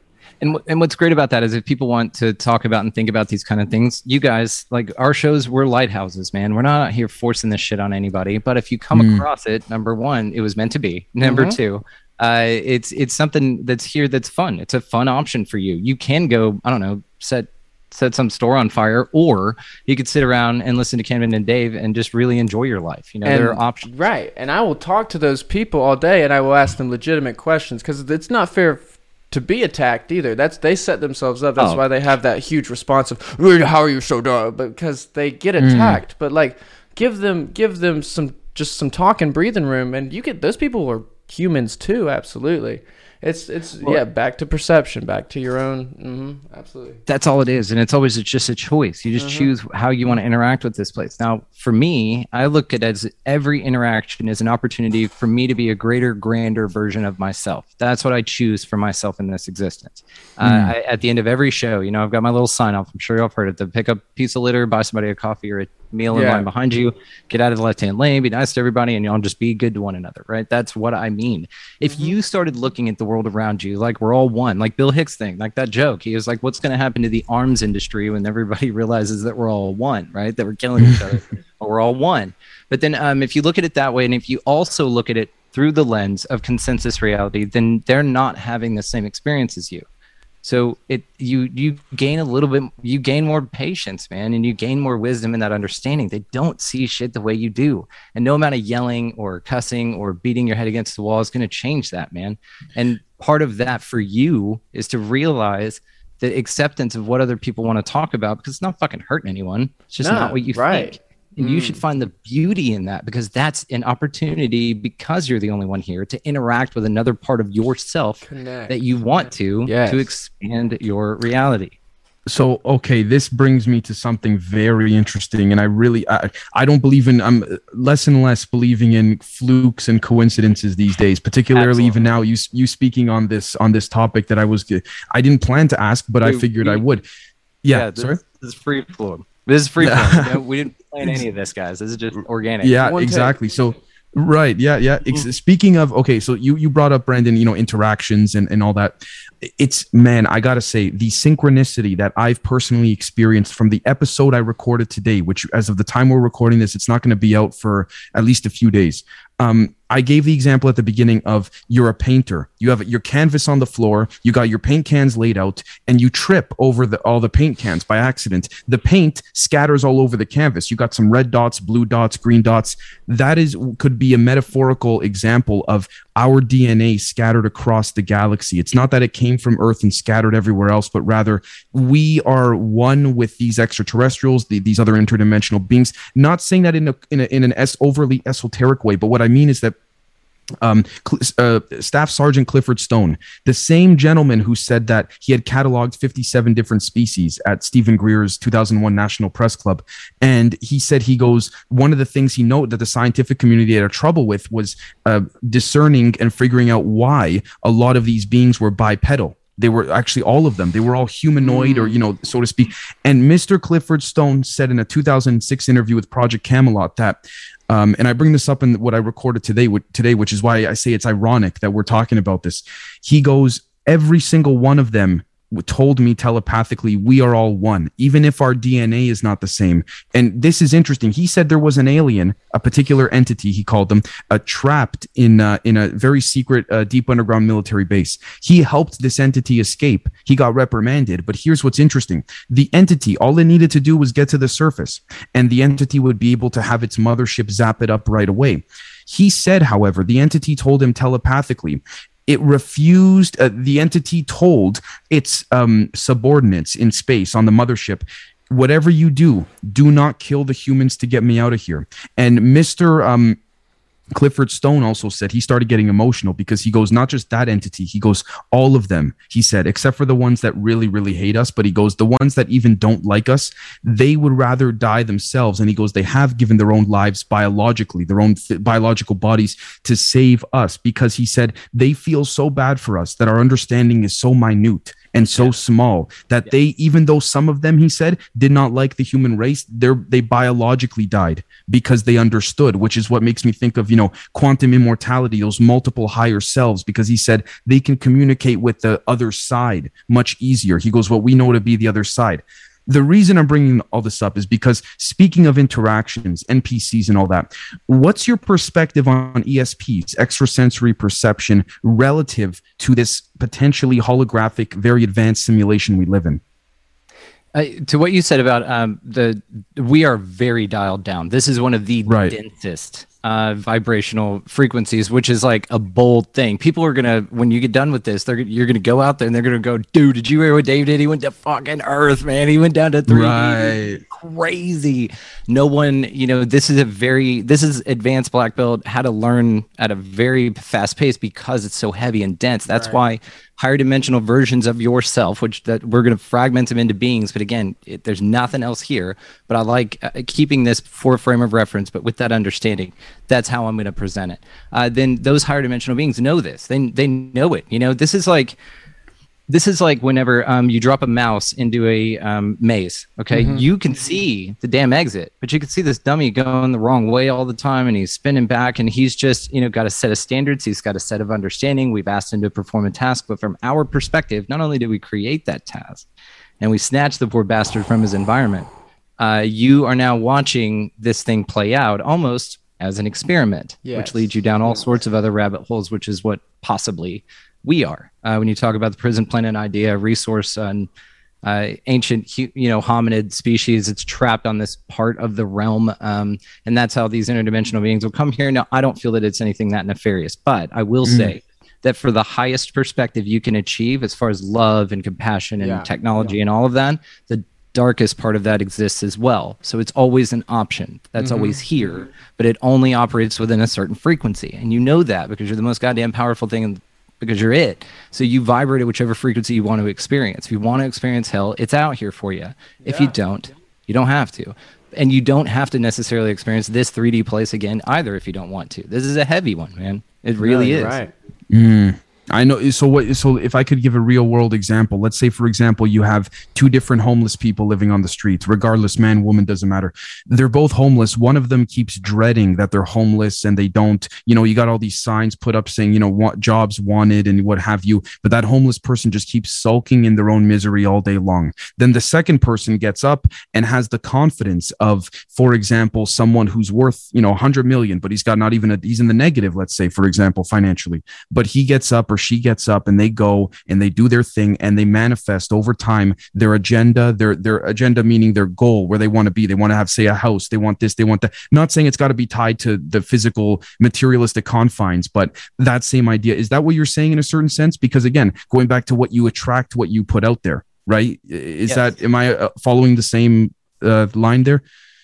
And, and what's great about that is if people want to talk about and think about these kind of things, you guys like our shows, we're lighthouses, man. We're not out here forcing this shit on anybody. But if you come Mm. across it, number one, it was meant to be. Number Mhm. two, uh, it's it's something that's here that's fun. It's a fun option for you. You can go, I don't know, set set some store on fire, or you could sit around and listen to Camden and Dave and just really enjoy your life. You know, there are options. Right. And I will talk to those people all day and I will ask them legitimate questions because it's not fair to be attacked either. That's they set themselves up. That's Oh. why they have that huge response of how are you so dumb? Because they get mm. attacked. But like give them give them some just some talk and breathing room and you get those people are humans too, absolutely. It's it's yeah, back to perception, back to your own Mm-hmm, absolutely. that's all it is and it's always just a choice. You just choose how you want to interact with this place. Now for me i look at it as every interaction is an opportunity for me to be a greater grander version of myself. That's what i choose for myself in this existence. Uh, I, at the end of every show you know i've got my little sign off. I'm sure y'all have heard it. To pick up a piece of litter buy somebody a coffee or a meal in Yeah. line behind you. Get out of the left hand lane be nice to everybody and y'all just be good to one another right? That's what i mean. If you started looking at the world around you like we're all one like bill hicks thing like that joke he was like what's going to happen to the arms industry when everybody [laughs] realizes that we're all one right? That we're killing each other [laughs] but we're all one. But then um, if you look at it that way and if you also look at it through the lens of consensus reality then they're not having the same experience as you so it you you gain a little bit you gain more patience, man, and you gain more wisdom and that understanding. They don't see shit the way you do. And no amount of yelling or cussing or beating your head against the wall is going to change that, man. And part of that for you is to realize the acceptance of what other people want to talk about because it's not fucking hurting anyone. It's just No, not what you right. think. And you should mm. find the beauty in that because that's an opportunity because you're the only one here to interact with another part of yourself Connect. that you want to Yes. to expand your reality. so okay this brings me to something very interesting and i really i, I don't believe in i'm less and less believing in flukes and coincidences these days particularly even now you you speaking on this on this topic that i was i didn't plan to ask but i We- figured i would yeah, this, sorry this is free flow. This is free flow. [laughs] You we didn't plan any of this, guys. This is just organic. yeah One take. exactly so right yeah yeah Ex- mm. speaking of okay so you you brought up brandon you know interactions and and all that it's man i gotta say the synchronicity that i've personally experienced from the episode i recorded today which as of the time we're recording this it's not going to be out for at least a few days um I gave the example at the beginning of you're a painter. You have your canvas on the floor, you got your paint cans laid out, and you trip over the, all the paint cans by accident. The paint scatters all over the canvas. You got some red dots, blue dots, green dots. That is could be a metaphorical example of our DNA scattered across the galaxy. It's not that it came from Earth and scattered everywhere else, but rather we are one with these extraterrestrials, the, these other interdimensional beings. Not saying that in a in, a, in an es- overly esoteric way, but what I mean is that um, uh, Staff Sergeant Clifford Stone, the same gentleman who said that he had cataloged 57 different species at Steven Greer's 2001 National Press Club. And he said he goes, one of the things he noted that the scientific community had a trouble with was uh, discerning and figuring out why a lot of these beings were bipedal. They were actually all of them. They were all humanoid, or you know, so to speak. And Mr. Clifford Stone said in a 2006 interview with Project Camelot that um, and I bring this up in what I recorded today, wh- today, which is why I say it's ironic that we're talking about this. He goes, every single one of them w- told me telepathically, we are all one, even if our DNA is not the same. And this is interesting. He said there was an alien, a particular entity, he called them, uh, trapped in uh, in a very secret, uh, deep underground military base. He helped this entity escape. He got reprimanded. But here's what's interesting: the entity, all it needed to do was get to the surface, and the entity would be able to have its mothership zap it up right away. He said, however, the entity told him telepathically. It refused, uh, the entity told its um, subordinates in space on the mothership, whatever you do, do not kill the humans to get me out of here. And Mr. Um, Clifford Stone also said he started getting emotional because he goes, not just that entity, he goes, all of them, he said, except for the ones that really, really hate us. But he goes, the ones that even don't like us, they would rather die themselves. And he goes, they have given their own lives biologically, their own th- biological bodies to save us because he said they feel so bad for us that our understanding is so minute and so small that Yeah. they even though some of them he said did not like the human race they're they biologically died because they understood which is what makes me think of you know quantum immortality those multiple higher selves because he said they can communicate with the other side much easier. He goes what we know to be the other side the reason I'm bringing all this up is because speaking of interactions, NPCs, and all that, what's your perspective on ESPs, extrasensory perception, relative to this potentially holographic, very advanced simulation we live in? Uh, to what you said about um, the, we are very dialed down. This is one of the Right. densest uh, vibrational frequencies, which is like a bold thing. People are gonna, when you get done with this, they're you're gonna go out there and they're gonna go, dude, did you hear what Dave did? He went to fucking Earth, man. He went down to three. Right. crazy. No one, you know, this is a very this is advanced black belt how to learn at a very fast pace because it's so heavy and dense. That's why higher dimensional versions of yourself, which that we're going to fragment them into beings. But again, it, there's nothing else here. But I like uh, keeping this for frame of reference, but with that understanding, that's how I'm going to present it. Uh, then those higher dimensional beings know this. They they know it. You know, this is like this is like whenever um, you drop a mouse into a um, maze okay you can see the damn exit but you can see this dummy going the wrong way all the time and he's spinning back and he's just you know got a set of standards he's got a set of understanding we've asked him to perform a task but from our perspective not only did we create that task and we snatched the poor bastard from his environment uh, you are now watching this thing play out almost as an experiment Yes. which leads you down all sorts of other rabbit holes which is what possibly we are uh, when you talk about the prison planet idea resource and uh, ancient you know hominid species it's trapped on this part of the realm um, and that's how these interdimensional beings will come here now i don't feel that it's anything that nefarious but i will say that for the highest perspective you can achieve as far as love and compassion and Yeah. technology and all of that the darkest part of that exists as well so it's always an option that's mm-hmm. always here but it only operates within a certain frequency and you know that because you're the most goddamn powerful thing in because you're it. So you vibrate at whichever frequency you want to experience. If you want to experience hell, it's out here for you. If you don't, you don't have to. And you don't have to necessarily experience this 3D place again either if you don't want to. This is a heavy one, man. It really No, is. you're Right. Mm. I know. So what? So if I could give a real world example, let's say, for example, you have two different homeless people living on the streets. Regardless, man, woman, doesn't matter. They're both homeless. One of them keeps dreading that they're homeless, and they don't. You know, you got all these signs put up saying, you know, want jobs wanted and what have you. But that homeless person just keeps sulking in their own misery all day long. Then the second person gets up and has the confidence of, for example, someone who's worth, you know, 100 million, but he's got not even a. He's in the negative. Let's say, for example, financially but he gets up or she gets up and they go and they do their thing and they manifest over time their agenda their their agenda meaning their goal where they want to be. They want to have say a house. They want this they want that. Not saying it's got to be tied to the physical materialistic confines but that same idea. Is that what you're saying in a certain sense? Because again going back to what you attract what you put out there right? Is Yes. that am i uh, following the same uh, line there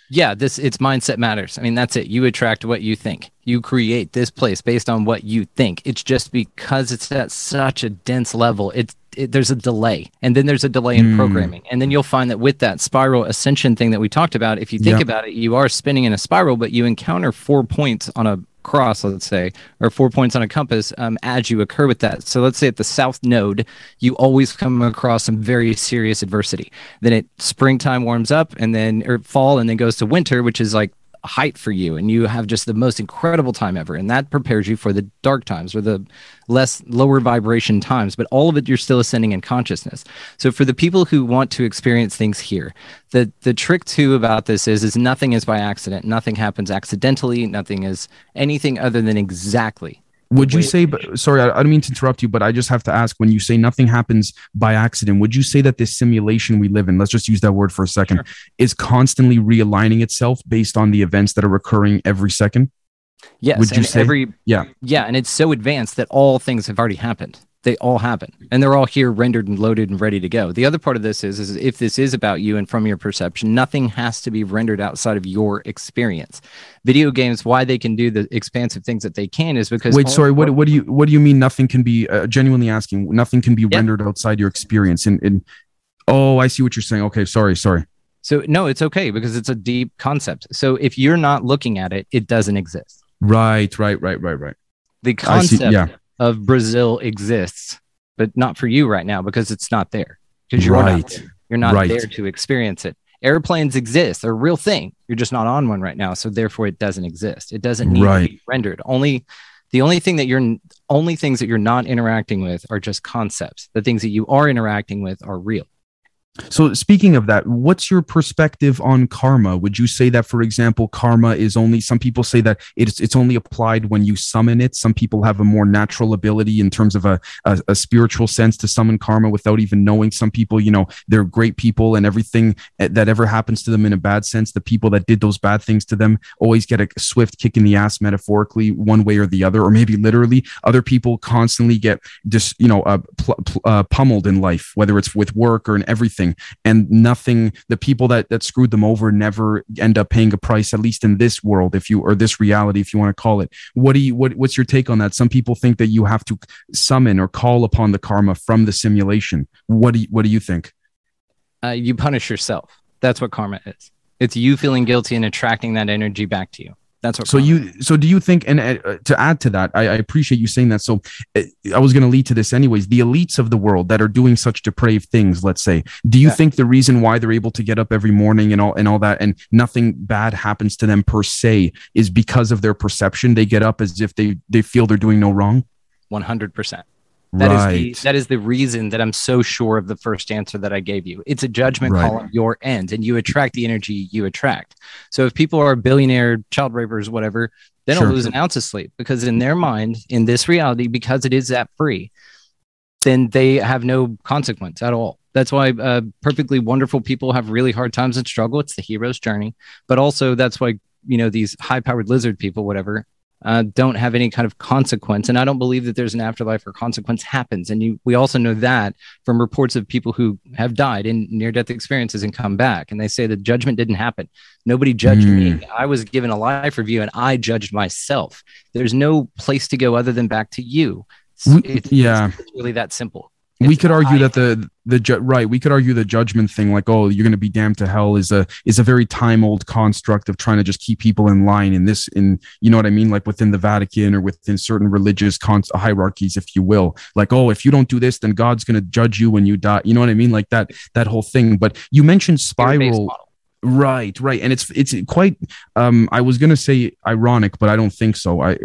Yeah, this it's mindset matters. I mean, that's it. You attract what you think. You create this place based on what you think. It's just because it's at such a dense level. It's it, there's a delay, and then there's a delay in Mm. programming, and then you'll find that with that spiral ascension thing that we talked about, if you think Yeah. about it, you are spinning in a spiral, but you encounter four points on a cross, let's say, or four points on a compass um, as you occur with that. So let's say at the south node, you always come across some very serious adversity. Then it springtime warms up, and then or fall, and then goes to winter, which is like height for you and you have just the most incredible time ever and that prepares you for the dark times or the less lower vibration times but all of it you're still ascending in consciousness. So for the people who want to experience things here the the trick too about this is is nothing is by accident. Nothing happens accidentally. Nothing is anything other than exactly Would you say, but sorry, I, I don't mean to interrupt you, but I just have to ask when you say nothing happens by accident, would you say that this simulation we live in, let's just use that word for a second, is constantly realigning itself based on the events that are occurring every second? yes Would you say? every Yeah. yeah and it's so advanced that all things have already happened they all happen and they're all here rendered and loaded and ready to go the other part of this is, is if this is about you and from your perception nothing has to be rendered outside of your experience video games why they can do the expansive things that they can is because Wait, sorry, what, what do you what do you mean nothing can be uh, genuinely asking, nothing can be Yeah. rendered outside your experience and, in Oh, I see what you're saying. Okay, sorry, sorry. so no it's okay because it's a deep concept so if you're not looking at it it doesn't exist Right, right, right, right, right. the I see, concept yeah. Of brazil exists but not for you right now because it's not there. Because you're Right. not there. you're not Right. there to experience it. Airplanes exist; they're a real thing. You're just not on one right now, so therefore it doesn't exist. It doesn't need to be rendered. Only the only thing that you're only things that you're not interacting with are just concepts. The things that you are interacting with are real. So speaking of that, what's your perspective on karma? Would you say that, for example, karma is only some people say that it's it's only applied when you summon it. Some people have a more natural ability in terms of a, a, a spiritual sense to summon karma without even knowing. Some people, you know, they're great people and everything that ever happens to them in a bad sense, the people that did those bad things to them always get a swift kick in the ass metaphorically, one way or the other, or maybe literally. Other people constantly get just, you know, uh, pl- pl- uh, pummeled in life, whether it's with work or in everything and nothing the people that that screwed them over never end up paying a price at least in this world if you or this reality if you want to call it what do you what, what's your take on that some people think that you have to summon or call upon the karma from the simulation what do you, what do you think Uh, you punish yourself. That's what karma is. It's you feeling guilty and attracting that energy back to you. That's so you so do you think and uh, to add to that I, I, appreciate you saying that. So uh, I was going to lead to this anyways. The elites of the world that are doing such depraved things let's say do you yeah. think the reason why they're able to get up every morning and all and all that and nothing bad happens to them per se is because of their perception? They get up as if they they feel they're doing no wrong? 100% that right. is the that is the reason that I'm so sure of the first answer that I gave you. It's a judgment right. call on your end, and you attract the energy you attract. So if people are billionaire child rapers, whatever, they don't sure. lose an ounce of sleep because in their mind, in this reality, because it is that free, then they have no consequence at all. That's why uh, perfectly wonderful people have really hard times and struggle. It's the hero's journey, but also that's why you know these high-powered lizard people, whatever, uh, don't have any kind of consequence. And I don't believe that there's an afterlife or consequence happens. And you, we also know that from reports of people who have died in near death experiences and come back. And they say the judgment didn't happen. Nobody judged me. I was given a life review and I judged myself. There's no place to go other than back to you. It's, it's- yeah. it's really that simple. We could argue that the the ju- right we could argue the judgment thing like oh you're going to be damned to hell is a is a very time old construct of trying to just keep people in line in this in you know what i mean? Like within the vatican or within certain religious con- hierarchies if you will. Like oh if you don't do this then god's going to judge you when you die. You know what i mean? Like that that whole thing. But you mentioned spiral. Right right and it's it's quite um i was going to say ironic but i don't think so i [laughs]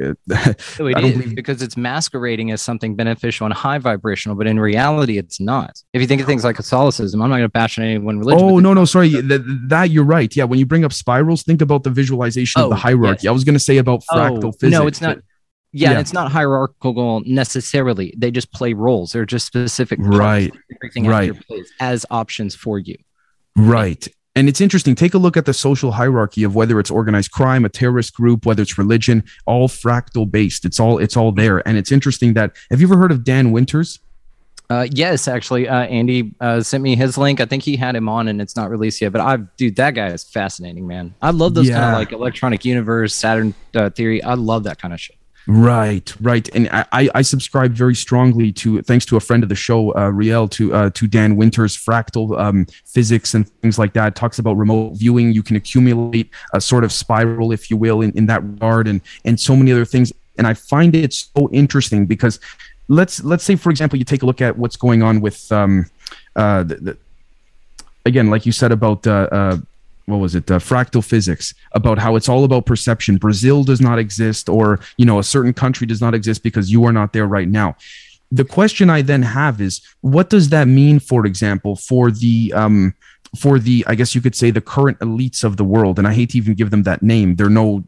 So it I don't is believe- because it's masquerading as something beneficial and high vibrational, but in reality, it's not. If you think of things like Catholicism, I'm not going to bash on any one religion. Oh no, no, sorry. That, that you're right. Yeah, when you bring up spirals, think about the visualization of Oh, the hierarchy. yes. I was going to say about Oh, fractal physics. No, it's not. Yeah, Yeah. it's not hierarchical necessarily. They just play roles. They're just specific. Right. right. As options for you. Right. And it's interesting. Take a look at the social hierarchy of whether it's organized crime, a terrorist group, whether it's religion, all fractal based. It's all it's all there. And it's interesting that have you ever heard of Dan Winters? Uh, yes, actually, uh, Andy uh, sent me his link. I think he had him on, and it's not released yet. But I, dude, that guy is fascinating, man. I love those kind of like electronic universe, Saturn uh, theory. I love that kind of shit. Right, right, and I, I subscribe very strongly to thanks to a friend of the show, uh, Riel, to uh, to Dan Winters' fractal um, physics and things like that. Talks about remote viewing. You can accumulate a sort of spiral, if you will, in, in that regard, and and so many other things. And I find it so interesting because let's let's say, for example, you take a look at what's going on with um, uh, the, the, again, like you said about uh, uh, what was it? Uh, fractal physics about how it's all about perception. Brazil does not exist or you know a certain country does not exist because you are not there right now. The question i then have is what does that mean for example for the um for the i guess you could say the current elites of the world? And i hate to even give them that name. They're no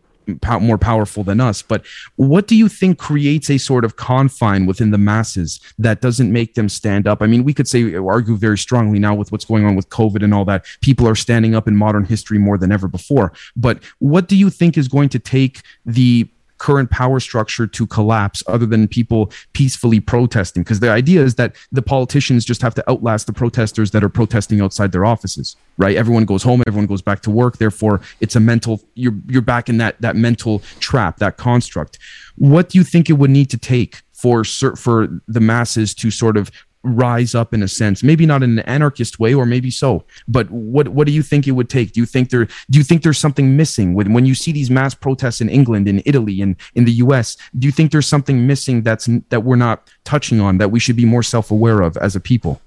more powerful than us. But what do you think creates a sort of confine within the masses that doesn't make them stand up? I mean we could say argue very strongly now with what's going on with covid and all that. People are standing up in modern history more than ever before. But what do you think is going to take the current power structure to collapse other than people peacefully protesting. Because the idea is that the politicians just have to outlast the protesters that are protesting outside their offices right? Everyone goes home everyone goes back to work. Therefore it's a mental you're you're back in that that mental trap that construct. What do you think it would need to take for for the masses to sort of rise up in a sense maybe not in an anarchist way or maybe so but what what do you think it would take? Do you think there do you think there's something missing when when you see these mass protests in England in Italy and in the US do you think there's something missing that's that we're not touching on that we should be more self-aware of as a people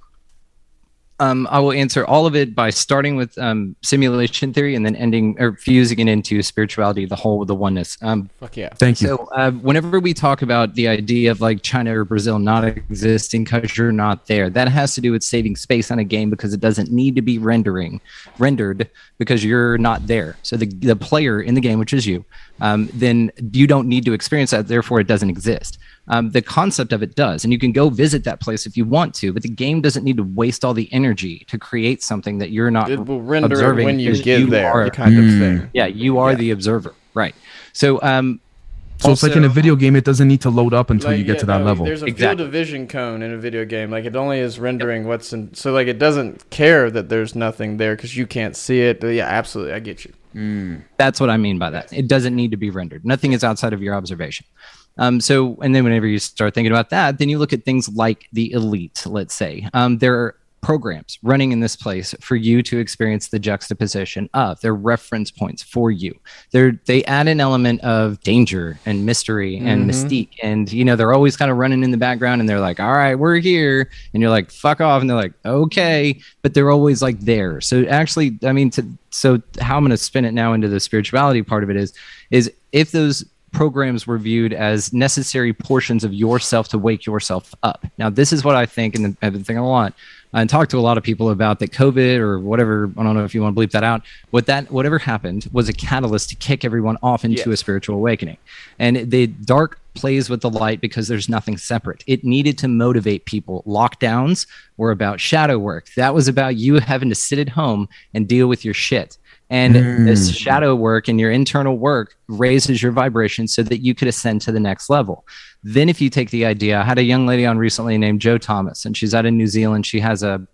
um, I will answer all of it by starting with um, simulation theory and then ending or fusing it into spirituality, the whole, the oneness. Um, Fuck yeah. thank you so, uh, whenever we talk about the idea of like China or Brazil not existing because you're not there, that has to do with saving space on a game because it doesn't need to be rendering rendered because you're not there. So the the player in the game, which is you, um, then you don't need to experience that. Therefore, it doesn't exist. Um, the concept of it does, and you can go visit that place if you want to, but the game doesn't need to waste all the energy to create something that you're not It will render observing when you get you there, are, kind of Mm. thing. yeah, you are Yeah. the observer, right? So, um, so it's like in a video game it doesn't need to load up until Like, you get yeah, to that no, level There's a Exactly. field of vision cone in a video game. Like it only is rendering what's in. So like it doesn't care that there's nothing there because you can't see it. Yeah, absolutely, I get you. That's what I mean by that. It doesn't need to be rendered. Nothing is outside of your observation. Um, so, and then whenever you start thinking about that, then you look at things like the elite, let's say. Um, there are programs running in this place for you to experience the juxtaposition of. They're reference points for you. They're, they add an element of danger and mystery and Mhm. mystique. And, you know, they're always kind of running in the background and they're like, all right, we're here. And you're like, fuck off. And they're like, okay. But they're always like there. So actually, I mean, to, so how I'm going to spin it now into the spirituality part of it is, is if those programs were viewed as necessary portions of yourself to wake yourself up. Now, this is what I think, and I've been thinking a lot, and talked to a lot of people about that COVID or whatever. I don't know if you want to bleep that out. What that whatever happened was a catalyst to kick everyone off into a spiritual awakening, and the dark plays with the light because there's nothing separate. It needed to motivate people. Lockdowns were about shadow work. That was about you having to sit at home and deal with your shit. And this hmm. shadow work and your internal work raises your vibration so that you could ascend to the next level. Then, if you take the idea, I had a young lady on recently named Joe Thomas, and she's out in New Zealand. She has a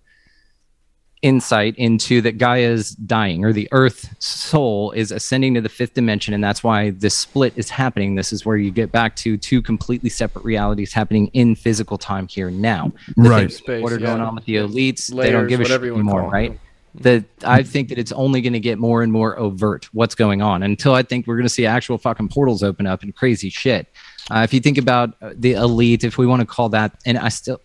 insight into that Gaia's dying or the earth soul is ascending to the fifth dimension. And that's why this split is happening. This is where you get back to two completely separate realities happening in physical time here now. The Right. things that- what are Space, going on with the elites? they don't give a shit whatever you wanna anymore, call 'em. Right? That I think that it's only going to get more and more overt what's going on until I think we're going to see actual fucking portals open up and crazy shit. Uh, if you think about uh, the elite, if we want to call that, and I still,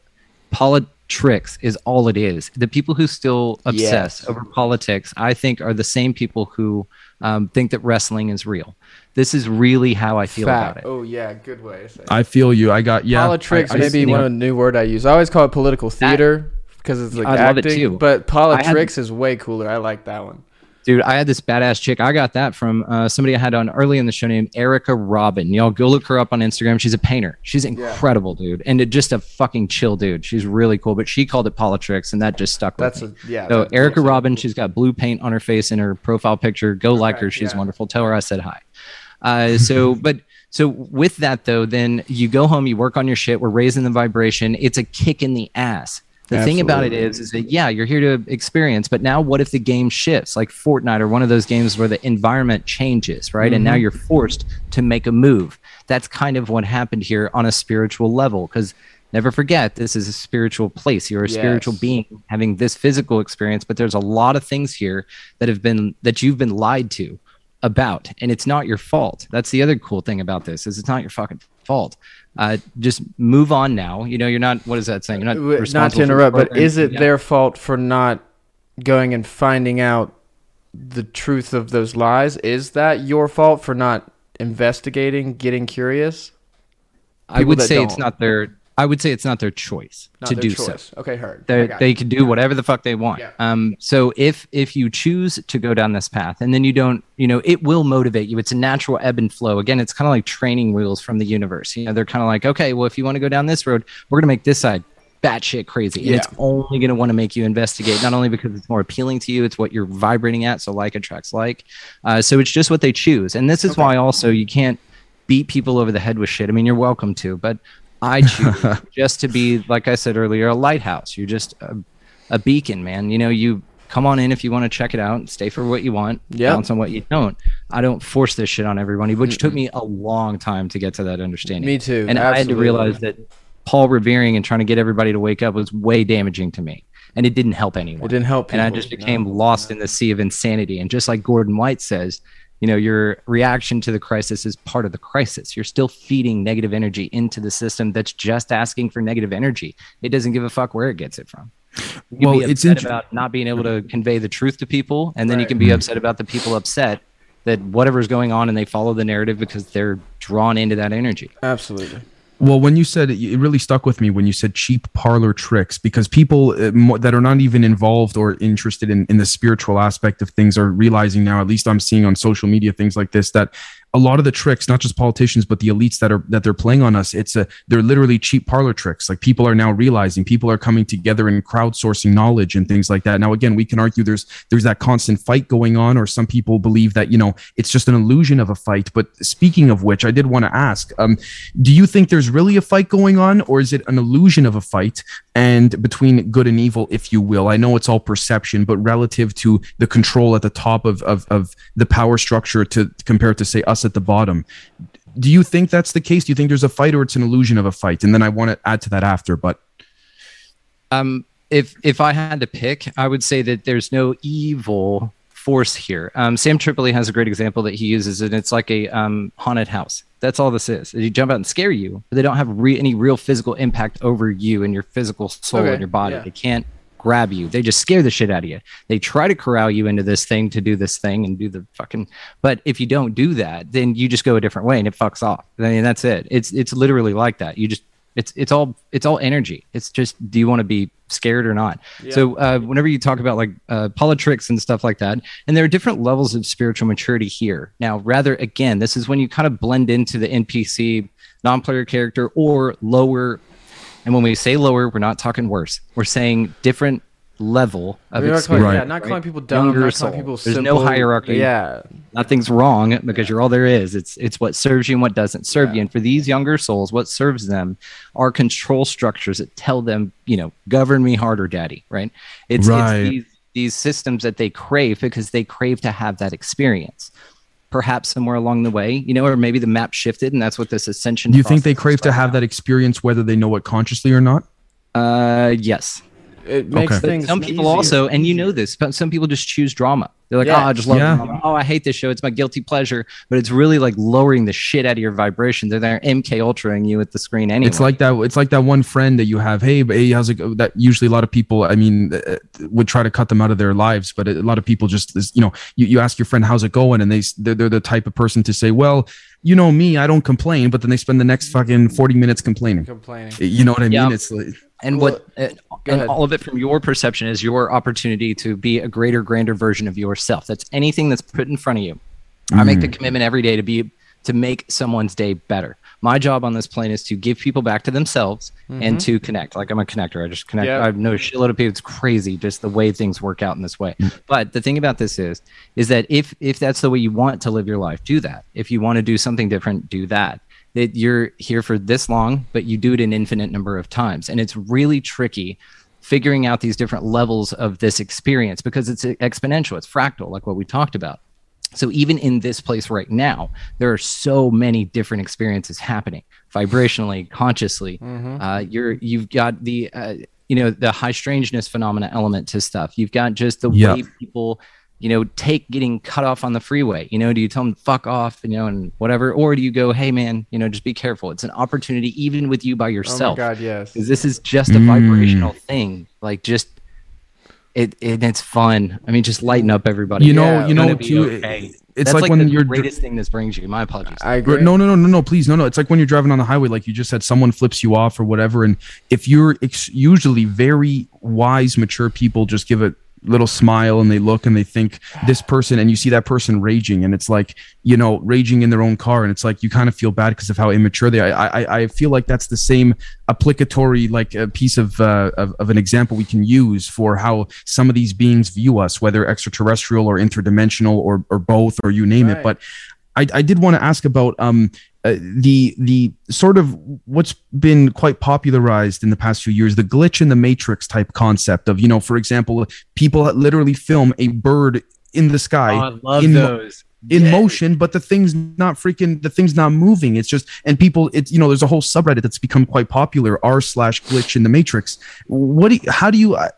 politics is all it is. The people who still obsess Yes. over politics, I think, are the same people who um, think that wrestling is real. This is really how I feel Fact. about it. Oh yeah, good way to say. it. I feel you I got yeah Politics I- I- maybe one of the new word I use. I always call it political theater because it's like I love it too. But politics is way cooler. I like that one. Dude, I had this badass chick. I got that from uh, somebody I had on early in the show named Erica Robin. Y'all go look her up on Instagram. She's a painter. She's incredible, dude, and it- just a fucking chill dude. She's really cool. But she called it politics, and that just stuck with That's me. a yeah. So that- Erica Robin, she's got blue paint on her face in her profile picture. Go like her. She's yeah. wonderful. Tell her I said hi. Uh, so, [laughs] but so with that though, then you go home, you work on your shit. We're raising the vibration. It's a kick in the ass. The thing about it is, is that yeah, you're here to experience, but now what if the game shifts, like Fortnite or one of those games where the environment changes, right? And now Mm-hmm. you're forced to make a move. That's kind of what happened here on a spiritual level, because never forget this is a spiritual place. You're a spiritual being having this physical experience, but there's a lot of things here that have been that you've been lied to about, and it's not your fault. That's the other cool thing about this is it's not your fucking fault. Uh, just move on now. You know, you're not. What is that saying? You're not. Not to interrupt, but is it Yeah. their fault for not going and finding out the truth of those lies? Is that your fault for not investigating, getting curious? I would say it's don't? not their. I would say it's not their choice Not to their do so. Okay, heard. They they can do whatever the fuck they want. Yeah. Um. So if if you choose to go down this path and then you don't, you know, it will motivate you. It's a natural ebb and flow. Again, it's kind of like training wheels from the universe. You know, they're kind of like, okay, well, if you want to go down this road, we're gonna make this side batshit crazy, and it's only gonna want to make you investigate. Not only because it's more appealing to you, it's what you're vibrating at. So like attracts like. Uh, so it's just what they choose, and this is why also you can't beat people over the head with shit. I mean, you're welcome to, but I choose [laughs] just to be, like I said earlier, a lighthouse. You're just a, a beacon, man. You know, you come on in if you want to check it out, stay for what you want, Yep. bounce on what you don't. I don't force this shit on everybody, which took me a long time to get to that understanding. Me too. And I had to realize that Paul revering and trying to get everybody to wake up was way damaging to me. And it didn't help anyone. It didn't help. and I just became no. lost in the sea of insanity. And just like Gordon White says, you know, your reaction to the crisis is part of the crisis. You're still feeding negative energy into the system that's just asking for negative energy. It doesn't give a fuck where it gets it from. You can Well, be it's upset about not being able to convey the truth to people, and then you can be upset about the people upset that whatever's going on and they follow the narrative because they're drawn into that energy. Absolutely. Well, when you said it, really stuck with me when you said cheap parlor tricks because people uh, that are not even involved or interested in, in the spiritual aspect of things are realizing now, at least I'm seeing on social media, things like this, that a lot of the tricks, not just politicians, but the elites that are that they're playing on us, it's a they're literally cheap parlor tricks. Like people are now realizing people are coming together and crowdsourcing knowledge and things like that. Now, again, we can argue there's there's that constant fight going on, or some people believe that you know it's just an illusion of a fight. But speaking of which, I did want to ask, um, do you think there's really a fight going on, or is it an illusion of a fight and between good and evil, if you will? I know it's all perception, but relative to the control at the top of of, of the power structure to compare to say us at the bottom. Do you think that's the case? Do you think there's a fight or it's an illusion of a fight? And then I want to add to that after, but Um, if if I had to pick, I would say that there's no evil force here. Um, Sam Tripoli has a great example that he uses, and it's like a um, haunted house. That's all this is. They jump out and scare you, but they don't have re- any real physical impact over you and your physical soul Okay, and your body. yeah. They can't grab you. They just scare the shit out of you. They try to corral you into this thing to do this thing and do the fucking. But if you don't do that, then you just go a different way and it fucks off. I mean, that's it. It's it's literally like that. You just it's it's all it's all energy. It's just do you want to be scared or not? So uh, whenever you talk about like uh, politics and stuff like that, and there are different levels of spiritual maturity here. Now, rather again, this is when you kind of blend into the NPC non-player character or lower. And when we say lower, we're not talking worse. We're saying different level of We're calling, experience. yeah, not calling people dumb, Younger not soul. calling people There's no hierarchy. Yeah, Nothing's wrong because you're all there is. It's it's what serves you and what doesn't serve you. And for these younger souls, what serves them are control structures that tell them, you know, govern me harder, daddy. Right? It's, Right. it's these these systems that they crave because they crave to have that experience. Perhaps somewhere along the way, you know, or maybe the map shifted, and that's what this ascension. do you think they crave to have now. that experience whether they know it consciously or not? Uh, yes. It makes Okay. But things. some people easier. also, and you know this, but some people just choose drama. They're like, Yeah. oh, I just love Yeah. drama. Oh, I hate this show. It's my guilty pleasure. But it's really like lowering the shit out of your vibration. They're there MK ultraing you at the screen anyway. It's like that. It's like that one friend that you have. Hey, but hey, how's it go? That usually a lot of people, I mean, uh, would try to cut them out of their lives. But a lot of people just, you know, you, you ask your friend how's it going, and they, they're, they're the type of person to say, well, you know me, I don't complain. But then they spend the next fucking forty minutes complaining. complaining. You know what I mean? Yeah. It's like, and Well, what uh, and all of it from your perception is your opportunity to be a greater grander version of yourself. That's anything that's put in front of you. I make the Mm. commitment every day to be to make someone's day better. My job on this plane is to give people back to themselves and to connect. Like i'm a connector. I just connect. Mm-hmm. Yeah. i know a shitload of people. It's crazy just the way things work out in this way. Mm. but the thing about this is is that if if that's the way you want to live your life do that. If you want to do something different do that that you're here for this long, but you do it an infinite number of times. And it's really tricky figuring out these different levels of this experience because it's exponential, it's fractal, like what we talked about. So even in this place right now, there are so many different experiences happening vibrationally, consciously. Uh, you're you've got the uh, you know the high strangeness phenomena element to stuff. You've got just the Yeah. way people you know take getting cut off on the freeway. You know, do you tell them fuck off, you know, and whatever, or do you go, hey man, you know, just be careful. It's an opportunity even with you by yourself. Oh my god, yes. because this is just a Mm. vibrational thing. Like just it, it it's fun. I mean, just lighten up everybody. you know, Yeah, you It's know, too. okay. It's That's like, like, when the you're. greatest thing this brings you. My apologies. I agree. No, no, no, no, no. Please, no, no. It's like when you're driving on the highway, like you just said, someone flips you off or whatever, and if you're ex- usually very wise, mature people, just give a little smile and they look and they think this person, and you see that person raging, and it's like you know raging in their own car, and it's like you kind of feel bad because of how immature they are. I, I, I feel like that's the same applicatory like a piece of, uh, of of an example we can use for how some of these beings view us, whether extraterrestrial or interdimensional or or both or you name it, but. I, I did want to ask about um, uh, the the sort of what's been quite popularized in the past few years, the glitch in the matrix type concept of you know, for example, people literally film a bird in the sky Oh, I love in those. in Yeah. motion, but the thing's not freaking the thing's not moving. It's just and people it's you know there's a whole subreddit that's become quite popular r slash glitch in the matrix. What do you, how do you uh,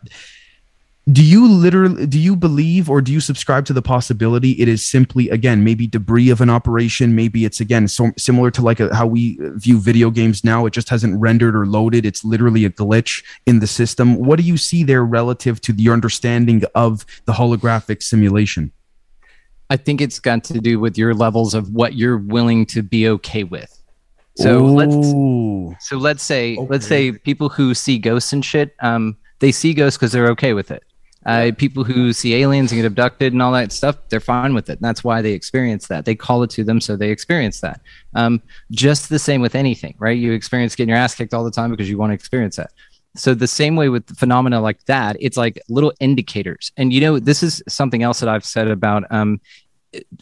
do you literally do you believe or do you subscribe to the possibility it is simply again maybe debris of an operation? Maybe it's again so similar to like a, how we view video games now it just hasn't rendered or loaded. It's literally a glitch in the system. What do you see there relative to your understanding of the holographic simulation? I think it's got to do with your levels of what you're willing to be okay with. So let's so let's say let's say people who see ghosts and shit, um, they see ghosts because they're okay with it. Uh, people who see aliens and get abducted and all that stuff, they're fine with it. And that's why they experience that. They call it to them, so they experience that. Um, just the same with anything, right? You experience getting your ass kicked all the time because you want to experience that. So the same way with phenomena like that, it's like little indicators. And you know, this is something else that I've said about. Um,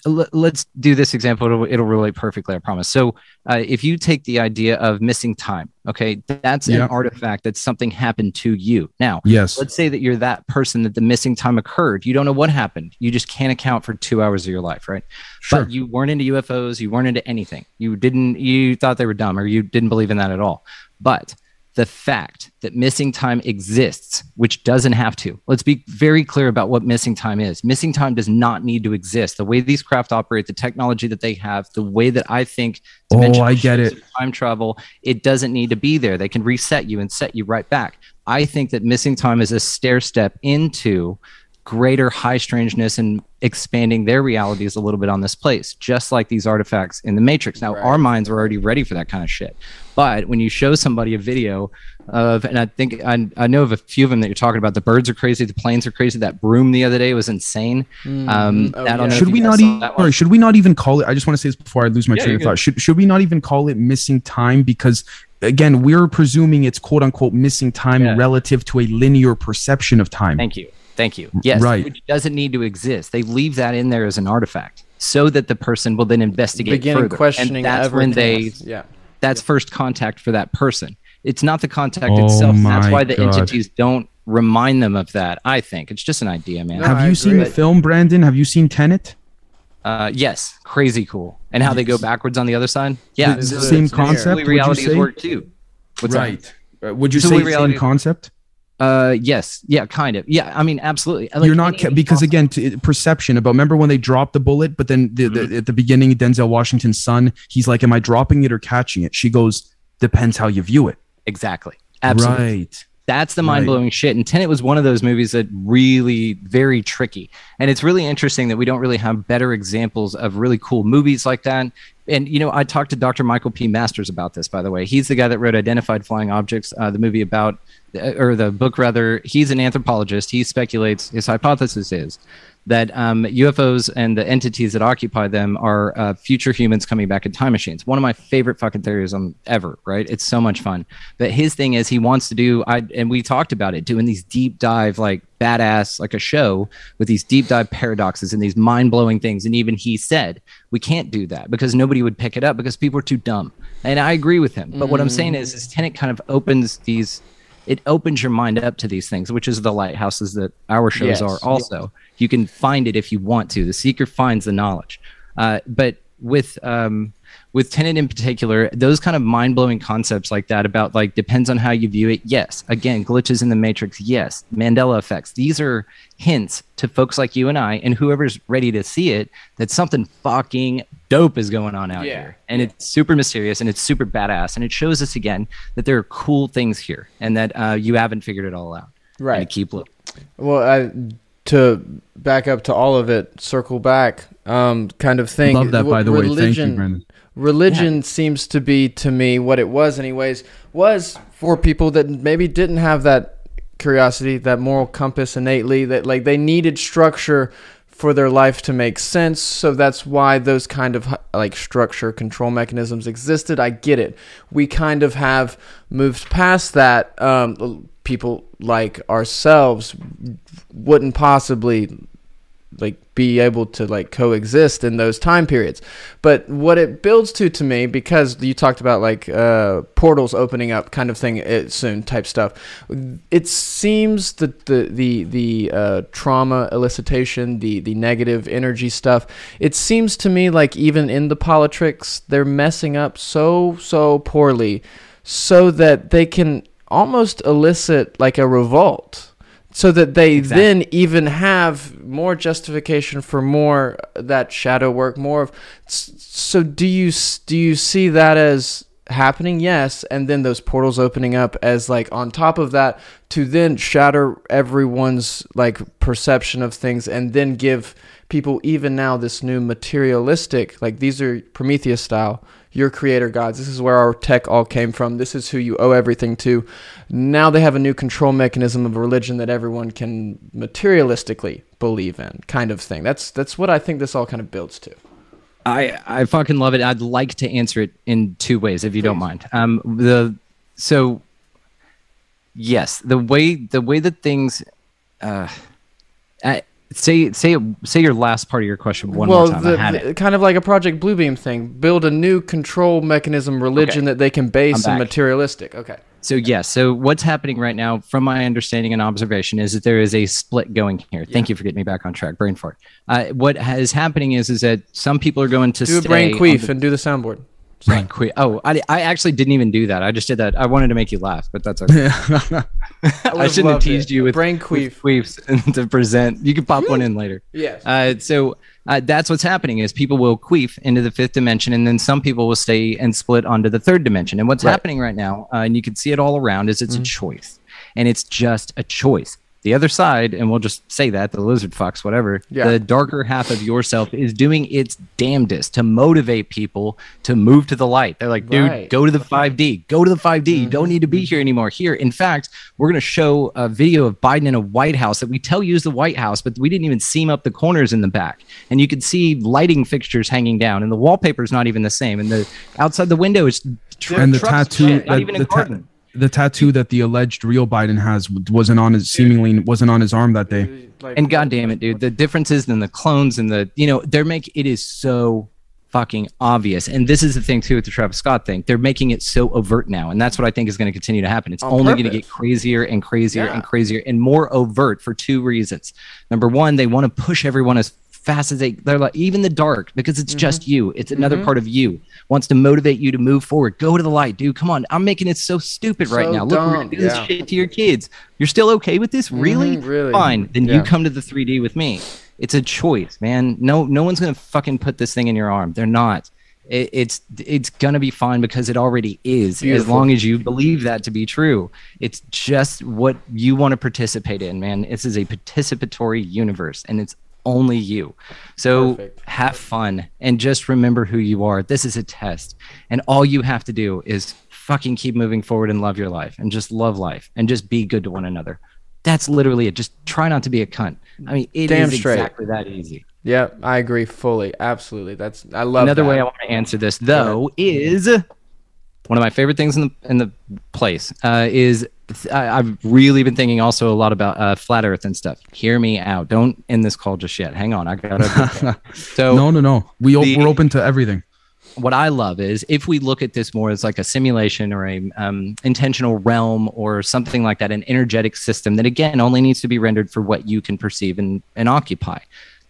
let's do this example. It'll, it'll relate perfectly, I promise. So uh, if you take the idea of missing time, okay, that's Yeah. an artifact that something happened to you. Now, yes let's say that you're that person that the missing time occurred. You don't know what happened. You just can't account for two hours of your life, right? sure But you weren't into UFOs. You weren't into anything. You didn't. You thought they were dumb, or you didn't believe in that at all. But the fact that missing time exists, which doesn't have to. Let's be very clear about what missing time is. Missing time does not need to exist. The way these craft operate, the technology that they have, the way that I think Oh, I get it. time travel, it doesn't need to be there. They can reset you and set you right back. I think that missing time is a stair step into greater high strangeness and expanding their realities a little bit on this place, just like these artifacts in the Matrix. Now, Right. our minds are already ready for that kind of shit. But when you show somebody a video of, and I think I, I know of a few of them that you're talking about, the birds are crazy, the planes are crazy, that broom the other day was insane. Um, Oh, I don't know yeah. should we not even that one. sorry, should we not even call it i just want to say this before i lose my Yeah, train of thought should, should we not even call it missing time because again we're presuming it's quote unquote missing time Yeah. relative to a linear perception of time Thank you. Thank you. Yes. Right. Which doesn't need to exist. They leave that in there as an artifact so that the person will then investigate beginning further. questioning and that's when they yeah. That's first contact for that person. It's not the contact Oh itself. That's why the God. entities don't remind them of that. I think it's just an idea, man. No, have I you seen agree. the film brandon have you seen tenet Uh, yes, crazy cool. And how they go backwards on the other side. Yeah, the, it's the same it's concept Absolutely would you realities say? work too. What's right Uh, would you So say we same reality- concept Uh, yes. Yeah, kind of. Yeah, I mean, absolutely. Like you're not any ca- because again to, perception about remember when they dropped the bullet but then the, Mm-hmm. the, at the beginning denzel washington's son he's like am i dropping it or catching it she goes depends how you view it exactly. Absolutely. right That's the mind blowing shit. And Tenet was one of those movies that really very tricky. And it's really interesting that we don't really have better examples of really cool movies like that. And you know, I talked to Dr. Michael P. Masters about this, by the way. He's the guy that wrote Identified Flying Objects, uh, the movie about, or the book rather. He's an anthropologist. He speculates. His hypothesis is that um, UFOs and the entities that occupy them are uh, future humans coming back in time machines. One of my favorite fucking theories um, ever, right? It's so much fun. But his thing is he wants to do, I and we talked about it, doing these deep dive, like badass, like a show with these deep dive paradoxes and these mind blowing things. And even he said, we can't do that because nobody would pick it up because people are too dumb. And I agree with him. But what I'm saying is, is Tenet kind of opens these it opens your mind up to these things, which is the lighthouses that our shows Yes. are also. You can find it if you want to. The seeker finds the knowledge. Uh, but with um, with Tenet in particular, those kind of mind blowing concepts like that about like depends on how you view it. Yes, again, glitches in the matrix. Yes, Mandela effects. These are hints to folks like you and I and whoever's ready to see it that something fucking dope is going on out Yeah. here, and it's super mysterious and it's super badass, and it shows us again that there are cool things here and that uh, you haven't figured it all out. Right. And to keep looking. Well, I, to back up to all of it, circle back, um, kind of thing. love that by the way thank you religion- religion seems to be to me what it was anyways was for people that maybe didn't have that curiosity that moral compass innately that like they needed structure for their life to make sense. So that's why those kind of like structure control mechanisms existed. I get it. We kind of have moved past that um, people like ourselves wouldn't possibly like be able to like coexist in those time periods. But what it builds to to me, because you talked about like uh, portals opening up kind of thing it, soon type stuff, it seems that the the the uh, trauma elicitation, the the negative energy stuff, it seems to me like even in the politics, they're messing up so so poorly, so that they can almost elicit like a revolt so that they exactly. then even have more justification for more uh, that shadow work more of so do you do you see that as happening yes and then those portals opening up as like on top of that to then shatter everyone's like perception of things and then give people even now this new materialistic like these are prometheus style your creator gods. This is where our tech all came from. This is who you owe everything to. Now they have a new control mechanism of religion that everyone can materialistically believe in, kind of thing. That's that's what I think this all kind of builds to. I I fucking love it. I'd like to answer it in two ways, if you Please. don't mind. Um, the so yes, the way the way that things. Uh, I, Say say say your last part of your question one well, more time. The, the, kind of like a Project Bluebeam thing. Build a new control mechanism religion okay. that they can base and materialistic. Okay. So yes, so what's happening right now, from my understanding and observation, is that there is a split going here. Yeah. Thank you for getting me back on track. Brain fart. Uh, what is happening is is that some people are going to do a brain queef the, and do the soundboard. Brain queef. Oh, I, I actually didn't even do that. I just did that. I wanted to make you laugh, but that's okay. [laughs] I, I shouldn't have teased it. you with brain queef queefs [laughs] to present. You can pop one in later. Yes. Uh, so uh, that's what's happening is people will queef into the fifth dimension, and then some people will stay and split onto the third dimension. And what's right. happening right now, uh, and you can see it all around, is it's mm-hmm. a choice, and it's just a choice the other side, and we'll just say that the lizard fox, whatever, yeah. the darker half of yourself is doing its damnedest to motivate people to move to the light. They're like, dude, right. go to the 5D, go to the 5D. Mm-hmm. You don't need to be here anymore. Here, in fact, we're going to show a video of Biden in a White House that we tell you is the White House, but we didn't even seam up the corners in the back. And you can see lighting fixtures hanging down, and the wallpaper is not even the same. And the outside the window is tr- and the tattoo, not even the, a garden. Ta- the tattoo that the alleged real Biden has wasn't on his seemingly wasn't on his arm that day. And goddamn it, dude, the differences in the clones and the you know they're make it is so fucking obvious. And this is the thing too with the Travis Scott thing. They're making it so overt now, and that's what I think is going to continue to happen. It's on only going to get crazier and crazier yeah. and crazier and more overt for two reasons. Number one, they want to push everyone as fast as they they're like even the dark because it's mm-hmm. just you. It's another mm-hmm. part of you wants to motivate you to move forward. Go to the light dude. Come on. I'm making it so stupid so right now. Look we're gonna do this shit to your kids. You're still okay with this? Really mm-hmm, really? Fine. Then yeah. you come to the 3d with me. It's a choice man. No no one's gonna fucking put this thing in your arm. They're not. It, it's it's gonna be fine because it already is Beautiful. as long as you believe that to be true. It's just what you want to participate in man. This is a participatory universe and it's only you. So Perfect. have fun and just remember who you are. This is a test. And all you have to do is fucking keep moving forward and love your life and just love life and just be good to one another. That's literally it. Just try not to be a cunt. I mean, it Damn is straight. exactly that easy. Yeah, I agree fully. Absolutely. That's I love Another that. way I want to answer this though is one of my favorite things in the in the place uh, is I, have really been thinking also a lot about uh, flat Earth and stuff. Hear me out. Don't end this call just yet. Hang on, I gotta. [laughs] so no, no, no. We the, we're open to everything. What I love is if we look at this more as like a simulation or a um, intentional realm or something like that, an energetic system that again only needs to be rendered for what you can perceive and, and occupy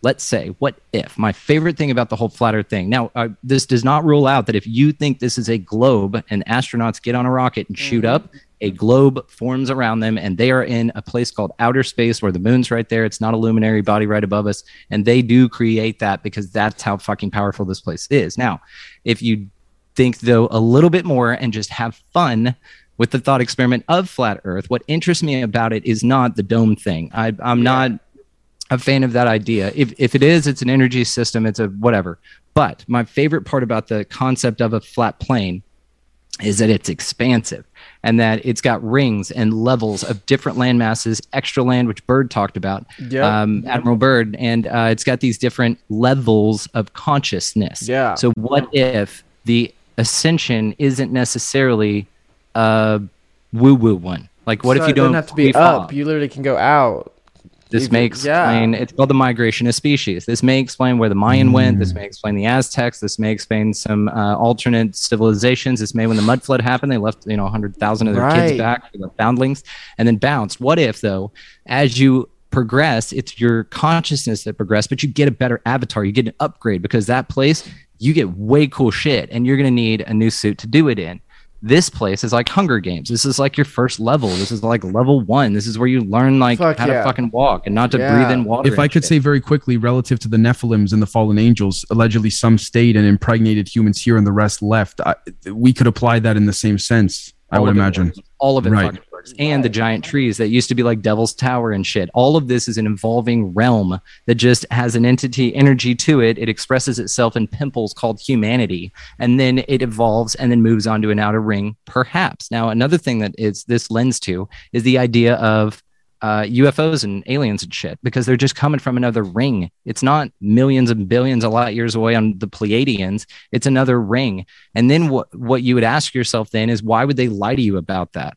let's say, what if? My favorite thing about the whole flat Earth thing. Now, uh, this does not rule out that if you think this is a globe and astronauts get on a rocket and shoot mm-hmm. up, a globe forms around them and they are in a place called outer space where the moon's right there. It's not a luminary body right above us. And they do create that because that's how fucking powerful this place is. Now, if you think though a little bit more and just have fun with the thought experiment of flat earth, what interests me about it is not the dome thing. I, am yeah. not a fan of that idea. If, if it is, it's an energy system, it's a whatever. But my favorite part about the concept of a flat plane is that it's expansive and that it's got rings and levels of different land masses, extra land, which Byrd talked about, yep. um, Admiral Byrd, and uh, it's got these different levels of consciousness. Yeah. So what if the ascension isn't necessarily a woo woo one? Like, what so if you don't have to be up? You literally can go out This Even- may yeah. explain. It's called the migration of species. This may explain where the Mayan went. This Mm. may explain the Aztecs. This may explain some uh, alternate civilizations. This may, when the mud flood happened, they left you know hundred thousand of their Right. kids back, for the foundlings, and then bounced. What if though, as you progress, it's your consciousness that progress, but you get a better avatar. You get an upgrade because that place you get way cool shit, and you're gonna need a new suit to do it in this place is like Hunger Games. This is like your first level. This is like level one. This is where you learn like Fuck how yeah. to fucking walk and not to Yeah. breathe in water. if I could shit. say very quickly, relative to the Nephilims and the fallen angels, allegedly some stayed and impregnated humans here and the rest left. I, we could apply that in the same sense. I would imagine. works. all of it Right. works. And the giant trees that used to be like Devil's Tower and shit. All of this is an evolving realm that just has an entity energy to it. It expresses itself in pimples called humanity, and then it evolves and then moves on to an outer ring, perhaps. Now, another thing that is this lends to is the idea of uh, UFOs and aliens and shit because they're just coming from another ring. It's not millions and billions of light years away on the Pleiadians. It's another ring. And then what what you would ask yourself then is why would they lie to you about that?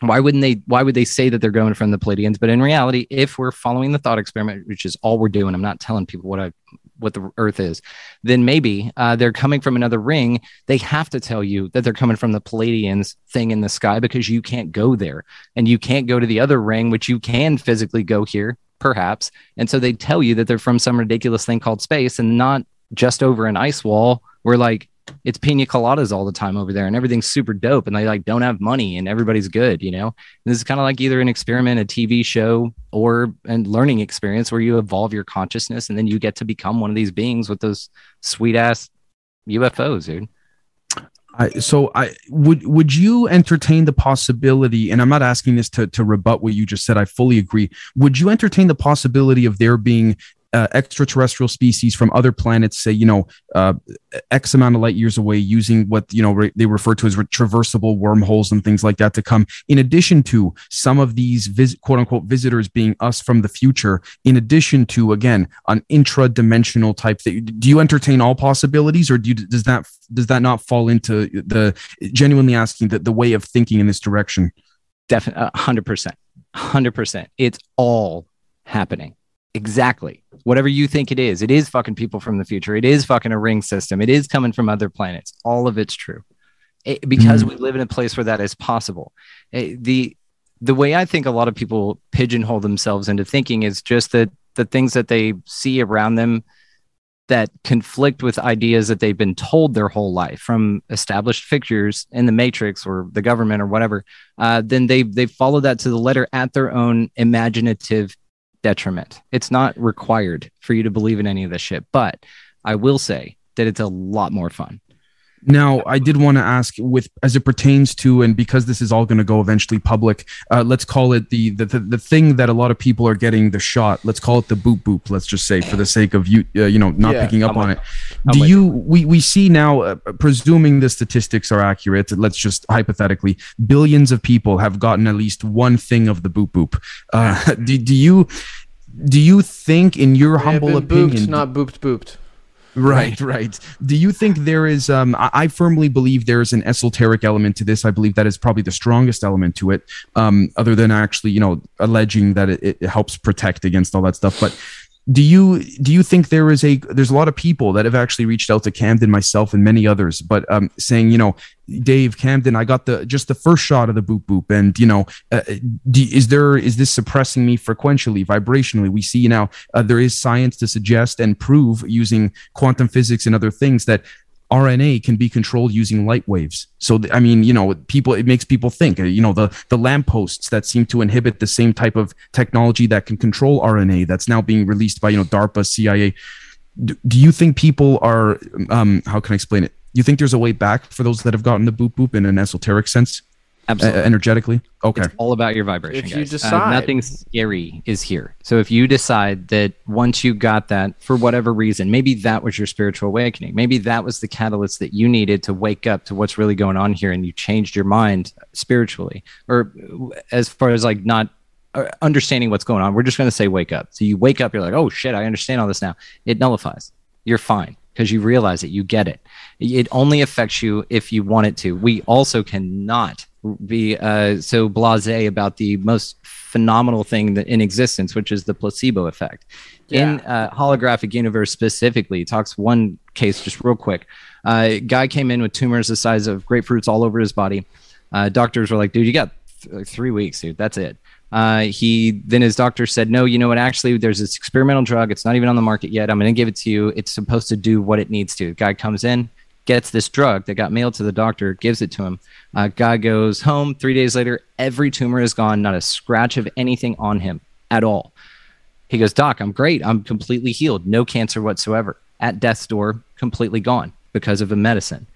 Why wouldn't they why would they say that they're going from the Pleiadians? But in reality, if we're following the thought experiment, which is all we're doing, I'm not telling people what I what the earth is, then maybe uh, they're coming from another ring. They have to tell you that they're coming from the Pleiadians thing in the sky because you can't go there and you can't go to the other ring, which you can physically go here, perhaps. And so they tell you that they're from some ridiculous thing called space and not just over an ice wall where like it's pina coladas all the time over there and everything's super dope and they like don't have money and everybody's good, you know? And this is kind of like either an experiment, a TV show, or a learning experience where you evolve your consciousness and then you get to become one of these beings with those sweet ass UFOs, dude. I, so I would would you entertain the possibility, and I'm not asking this to to rebut what you just said. I fully agree. Would you entertain the possibility of there being uh, extraterrestrial species from other planets, say you know uh, X amount of light years away, using what you know re- they refer to as traversable wormholes and things like that to come? In addition to some of these vis- quote unquote visitors being us from the future, in addition to again an intra-dimensional type thing. Do you entertain all possibilities, or do you, does that does that not fall into the genuinely asking the, the way of thinking in this direction? Definitely, hundred percent, hundred percent. It's all happening. Exactly. Whatever you think it is, it is fucking people from the future. It is fucking a ring system. It is coming from other planets. All of it's true, It- because we live in a place where that is possible. Eh, the The way I think a lot of people pigeonhole themselves into thinking is just that the things that they see around them that conflict with ideas that they've been told their whole life from established figures in the matrix or the government or whatever uh, then they they follow that to the letter at their own imaginative detriment. It's not required for you to believe in any of this shit, but I will say that it's a lot more fun. Now, I did want to ask, with as it pertains to, and because this is all going to go eventually public, uh, let's call it the, the the thing that a lot of people are getting the shot. Let's call it the boop boop. Let's just say, for the sake of you, uh, you know, not Yeah, picking up I'm on with- it. I'm Do with you? We we see now, uh, presuming the statistics are accurate. Let's just hypothetically, billions of people have gotten at least one thing of the boop boop. Uh, [laughs] do do you? Do you think, in your humble been booped, opinion, not booped, booped. Right, right. Do you think there is? Um, I, I firmly believe there is an esoteric element to this. I believe that is probably the strongest element to it, um, other than actually, you know, alleging that it, it helps protect against all that stuff. But do you do you think there is a? There's a lot of people that have actually reached out to Camden, myself, and many others, but um, saying, you know, Dave Camden, I got the just the first shot of the boop boop, and you know, uh, do, is there is this suppressing me frequentially, vibrationally? We see now uh, there is science to suggest and prove using quantum physics and other things that RNA can be controlled using light waves. So I mean, you know, people it makes people think. You know, the the lampposts that seem to inhibit the same type of technology that can control RNA that's now being released by you know DARPA, CIA. Do, do you think people are? Um, how can I explain it? You think there's a way back for those that have gotten the boop boop in an esoteric sense, Absolutely. energetically? Okay. It's all about your vibration. If you guys. Uh, nothing scary is here. So if you decide that once you got that, for whatever reason, maybe that was your spiritual awakening. Maybe that was the catalyst that you needed to wake up to what's really going on here, and you changed your mind spiritually, or as far as like not uh, understanding what's going on. We're just going to say wake up. So you wake up, you're like, oh shit, I understand all this now. It nullifies. You're fine because you realize it. You get it. It only affects you if you want it to. We also cannot be uh, so blasé about the most phenomenal thing that in existence, which is the placebo effect. In uh, holographic universe specifically, talks one case just real quick. Uh, guy came in with tumors the size of grapefruits all over his body. Uh, doctors were like, "Dude, you got th- like three weeks, dude. That's it." Uh, he then his doctor said, "No, you know what? Actually, there's this experimental drug. It's not even on the market yet. I'm going to give it to you. It's supposed to do what it needs to." Guy comes in, gets this drug that got mailed to the doctor, gives it to him. Uh, guy goes home. Three days later, every tumor is gone. Not a scratch of anything on him at all. He goes, Doc, I'm great. I'm completely healed. No cancer whatsoever. At death's door, completely gone because of a medicine.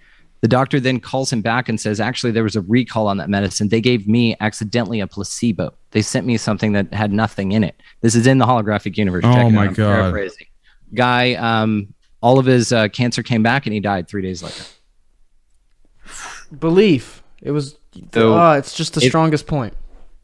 The doctor then calls him back and says, Actually, there was a recall on that medicine. They gave me accidentally a placebo. They sent me something that had nothing in it. This is in the holographic universe. Oh Check it my out. God. paraphrasing. Guy, um, all of his uh, cancer came back and he died three days later. Belief. It was. So, ah, it's just the if- strongest point.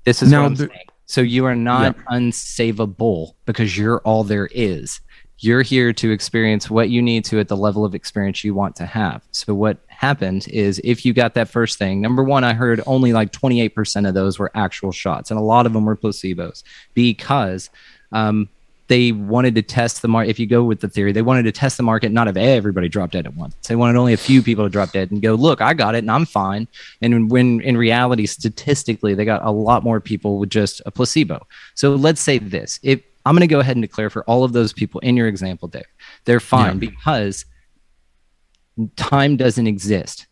This is Now what I'm the- saying. So you are not unsavable because you're all there is. You're here to experience what you need to at the level of experience you want to have. So what happened is if you got that first thing, number one, I heard only like 28% of those were actual shots, and a lot of them were placebos because um, they wanted to test the market. If you go with the theory, they wanted to test the market, not have everybody drop dead at once. They wanted only a few people to drop dead and go, look, I got it and I'm fine. And when in reality, statistically, they got a lot more people with just a placebo. So let's say this: if I'm going to go ahead and declare for all of those people in your example, Dave, they're fine because time doesn't exist.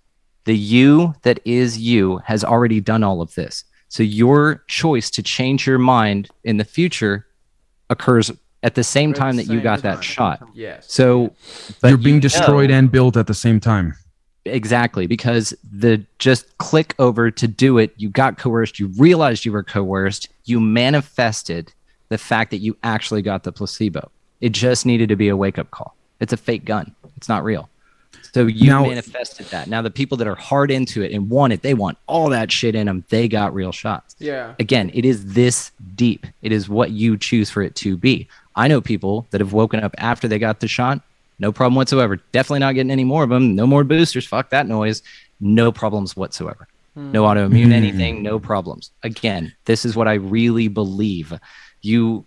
The you that is you has already done all of this. So your choice to change your mind in the future occurs at the same At the time that you got time. that shot. Yes. So but You're being you destroyed know- and built at the same time. exactly because the just click over to do it, you got coerced, you realized you were coerced, you manifested the fact that you actually got the placebo. It just needed to be a wake up call. It's a fake gun. It's not real. So you Now- manifested that. Now the people that are hard into it and want it, they want all that shit in them. They got real shots. Yeah. Again, it is this deep. It is what you choose for it to be. I know people that have woken up after they got the shot, no problem whatsoever. Definitely not getting any more of them. No more boosters. Fuck that noise. No problems whatsoever. Hmm. No autoimmune hmm. anything. No problems. Again, this is what I really believe. You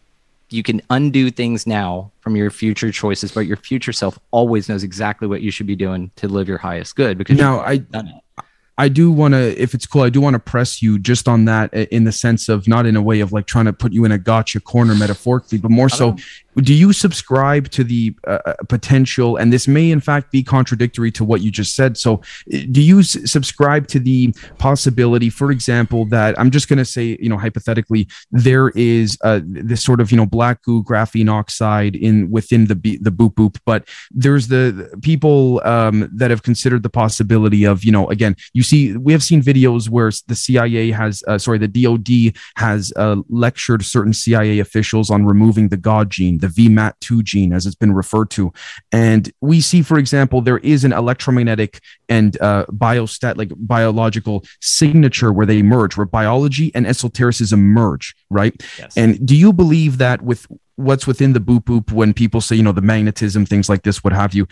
you can undo things now from your future choices, but your future self always knows exactly what you should be doing to live your highest good because Now, I. I do want to, if it's cool, I do want to press you just on that in the sense of not in a way of like trying to put you in a gotcha corner metaphorically, but more so, do you subscribe to the uh, uh, potential, and this may in fact be contradictory to what you just said. So, do you s- subscribe to the possibility, for example, that I'm just going to say, you know, hypothetically, there is uh, this sort of, you know, black goo graphene oxide in within the B, the boop boop, but there's the the people um, that have considered the possibility of, you know, again, you see, we have seen videos where the CIA has, uh, sorry, the DoD has uh, lectured certain CIA officials on removing the God gene, the VMAT2 gene, as it's been referred to. And we see, for example, there is an electromagnetic and uh, biostat, like biological signature where they merge, where biology and esotericism merge, right? Yes. And do you believe that with what's within the boop boop, when people say, you know, the magnetism, things like this, what have you,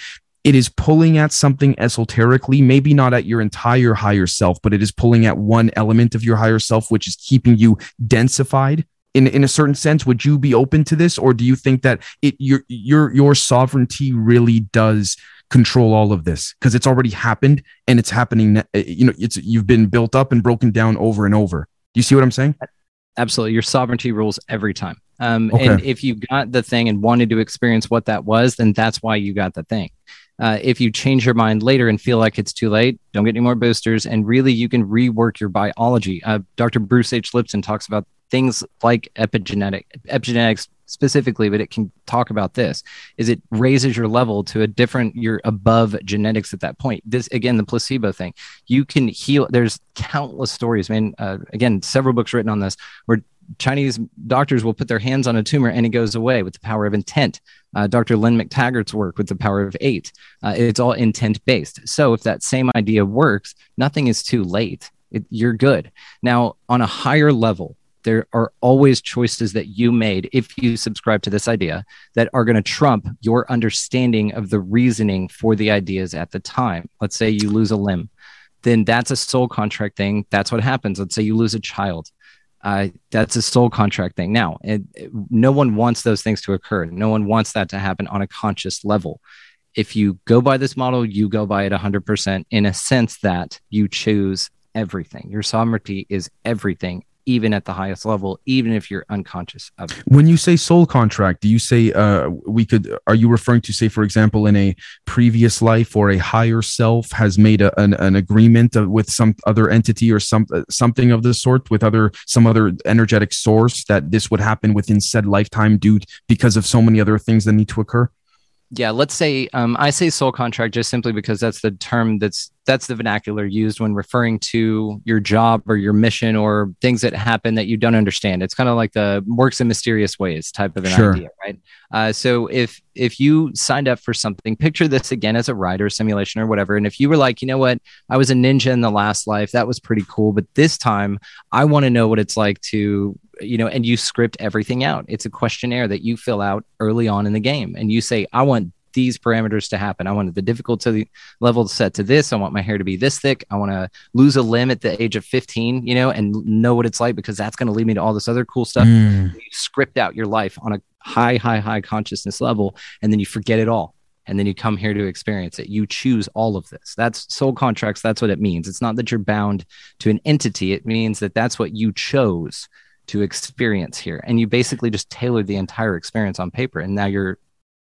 it is pulling at something esoterically, maybe not at your entire higher self, but it is pulling at one element of your higher self, which is keeping you densified. In, in a certain sense, would you be open to this, or do you think that it your your your sovereignty really does control all of this because it's already happened and it's happening? uh, You know, it's you've been built up and broken down over and over. Do you see what I'm saying? Absolutely. Your sovereignty rules every time. Um, Okay. And if you got the thing and wanted to experience what that was, then that's why you got the thing. Uh, if you change your mind later and feel like it's too late, don't get any more boosters. And really, you can rework your biology. Uh, Dr. Bruce H. Lipton talks about things like epigenetic, epigenetics specifically, but it can talk about this is it raises your level to a different, you're above genetics at that point. This, again, the placebo thing, you can heal. There's countless stories, man. Uh, again, several books written on this where Chinese doctors will put their hands on a tumor and it goes away with the power of intent. Uh, Dr. Lynne McTaggart's work with the power of eight. Uh, it's all intent based. So if that same idea works, nothing is too late. It, you're good. Now, on a higher level, there are always choices that you made if you subscribe to this idea that are going to trump your understanding of the reasoning for the ideas at the time. Let's say you lose a limb, then that's a soul contract thing. That's what happens. Let's say you lose a child uh, that's a soul contract thing. Now, it, it, no one wants those things to occur. No one wants that to happen on a conscious level. If you go by this model, you go by it 100% in a sense that you choose everything. Your sovereignty is everything even at the highest level, even if you're unconscious of it. When you say soul contract, do you say uh, we could? Are you referring to, say, for example, in a previous life or a higher self has made a, an, an agreement with some other entity or some uh, something of the sort with other some other energetic source that this would happen within said lifetime due because of so many other things that need to occur? yeah let's say um, i say soul contract just simply because that's the term that's that's the vernacular used when referring to your job or your mission or things that happen that you don't understand it's kind of like the works in mysterious ways type of an sure. idea right uh, so if if you signed up for something picture this again as a rider simulation or whatever and if you were like you know what i was a ninja in the last life that was pretty cool but this time i want to know what it's like to you know, and you script everything out. It's a questionnaire that you fill out early on in the game, and you say, "I want these parameters to happen. I want the difficulty level set to this. I want my hair to be this thick. I want to lose a limb at the age of 15, you know, and know what it's like because that's going to lead me to all this other cool stuff. Mm. You script out your life on a high, high, high consciousness level, and then you forget it all. And then you come here to experience it. You choose all of this. That's soul contracts. That's what it means. It's not that you're bound to an entity. It means that that's what you chose to experience here and you basically just tailored the entire experience on paper and now you're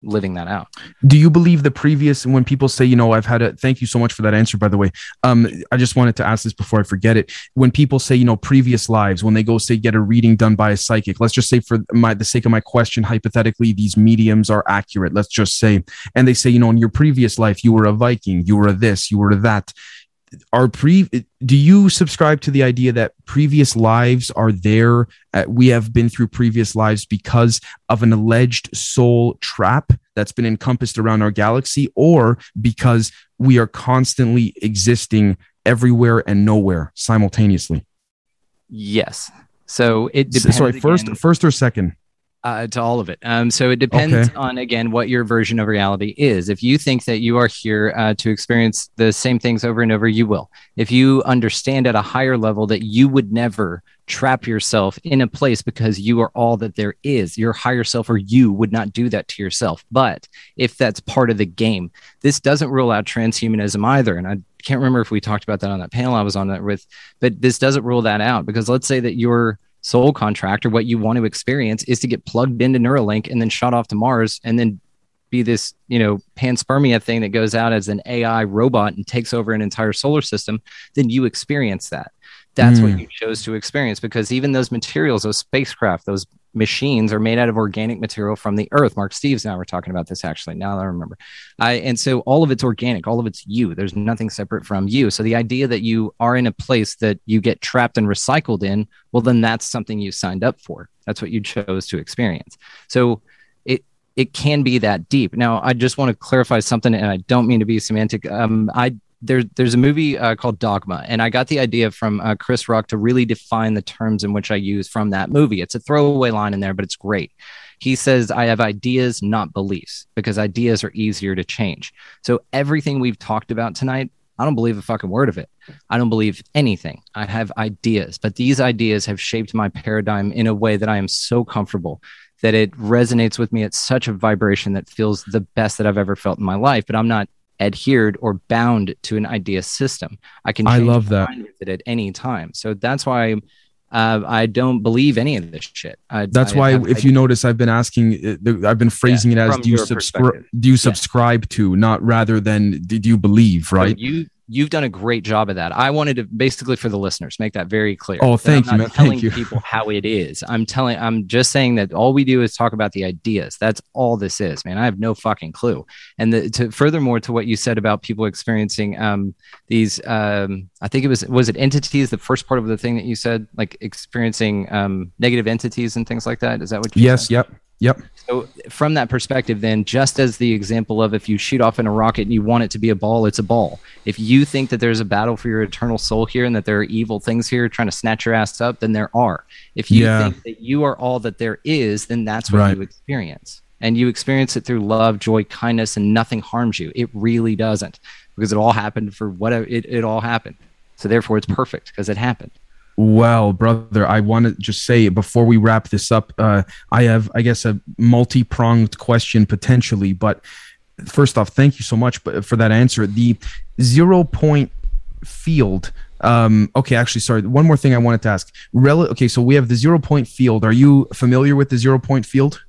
living that out. Do you believe the previous when people say you know i've had a thank you so much for that answer by the way. Um i just wanted to ask this before i forget it. When people say you know previous lives when they go say get a reading done by a psychic let's just say for my the sake of my question hypothetically these mediums are accurate let's just say. And they say you know in your previous life you were a viking you were a this you were that are pre do you subscribe to the idea that previous lives are there? Uh, we have been through previous lives because of an alleged soul trap that's been encompassed around our galaxy or because we are constantly existing everywhere and nowhere simultaneously? Yes. So it depends sorry first again. first or second uh, to all of it. Um, so it depends okay. on again what your version of reality is. If you think that you are here uh, to experience the same things over and over, you will. If you understand at a higher level that you would never trap yourself in a place because you are all that there is, your higher self or you would not do that to yourself. But if that's part of the game, this doesn't rule out transhumanism either. And I can't remember if we talked about that on that panel I was on that with, but this doesn't rule that out because let's say that you're soul contract or what you want to experience is to get plugged into Neuralink and then shot off to Mars and then be this, you know, panspermia thing that goes out as an AI robot and takes over an entire solar system, then you experience that. That's mm. what hmm. you chose to experience because even those materials, those spacecraft, those machines are made out of organic material from the earth. Mark Steves and I were talking about this actually. Now that I remember, I, and so all of it's organic, all of it's you. There's nothing separate from you. So the idea that you are in a place that you get trapped and recycled in, well, then that's something you signed up for. That's what you chose to experience. So it it can be that deep. Now, I just want to clarify something, and I don't mean to be semantic. Um, I there's there's a movie uh, called Dogma, and I got the idea from uh, Chris Rock to really define the terms in which I use from that movie. It's a throwaway line in there, but it's great. He says, "I have ideas, not beliefs, because ideas are easier to change." So everything we've talked about tonight, I don't believe a fucking word of it. I don't believe anything. I have ideas, but these ideas have shaped my paradigm in a way that I am so comfortable that it resonates with me at such a vibration that feels the best that I've ever felt in my life. But I'm not adhered or bound to an idea system. I can I love that with it at any time. So that's why uh, I don't believe any of this shit. I, that's I, why, I, if you notice, I've been asking, uh, I've been phrasing yeah, it as do you subscribe? Do you subscribe yeah. to, not rather than did you believe? Right? So you you've done a great job of that. I wanted to basically for the listeners make that very clear. Oh, thank I'm you, man. Telling thank you. people how it is. I'm telling. I'm just saying that all we do is talk about the ideas. That's all this is, man. I have no fucking clue. And the, to furthermore to what you said about people experiencing um, these, um, I think it was was it entities. The first part of the thing that you said, like experiencing um, negative entities and things like that. Is that what? you Yes. Said? Yep. Yep. So from that perspective, then just as the example of if you shoot off in a rocket and you want it to be a ball, it's a ball. If you think that there's a battle for your eternal soul here and that there are evil things here trying to snatch your ass up, then there are. If you yeah. think that you are all that there is, then that's what right. you experience. And you experience it through love, joy, kindness, and nothing harms you. It really doesn't because it all happened for whatever it, it all happened. So therefore it's perfect because it happened. Well, brother, I want to just say before we wrap this up, uh, I have, I guess, a multi pronged question potentially. But first off, thank you so much for that answer. The zero point field. Um, okay, actually, sorry. One more thing I wanted to ask. Rel- okay, so we have the zero point field. Are you familiar with the zero point field?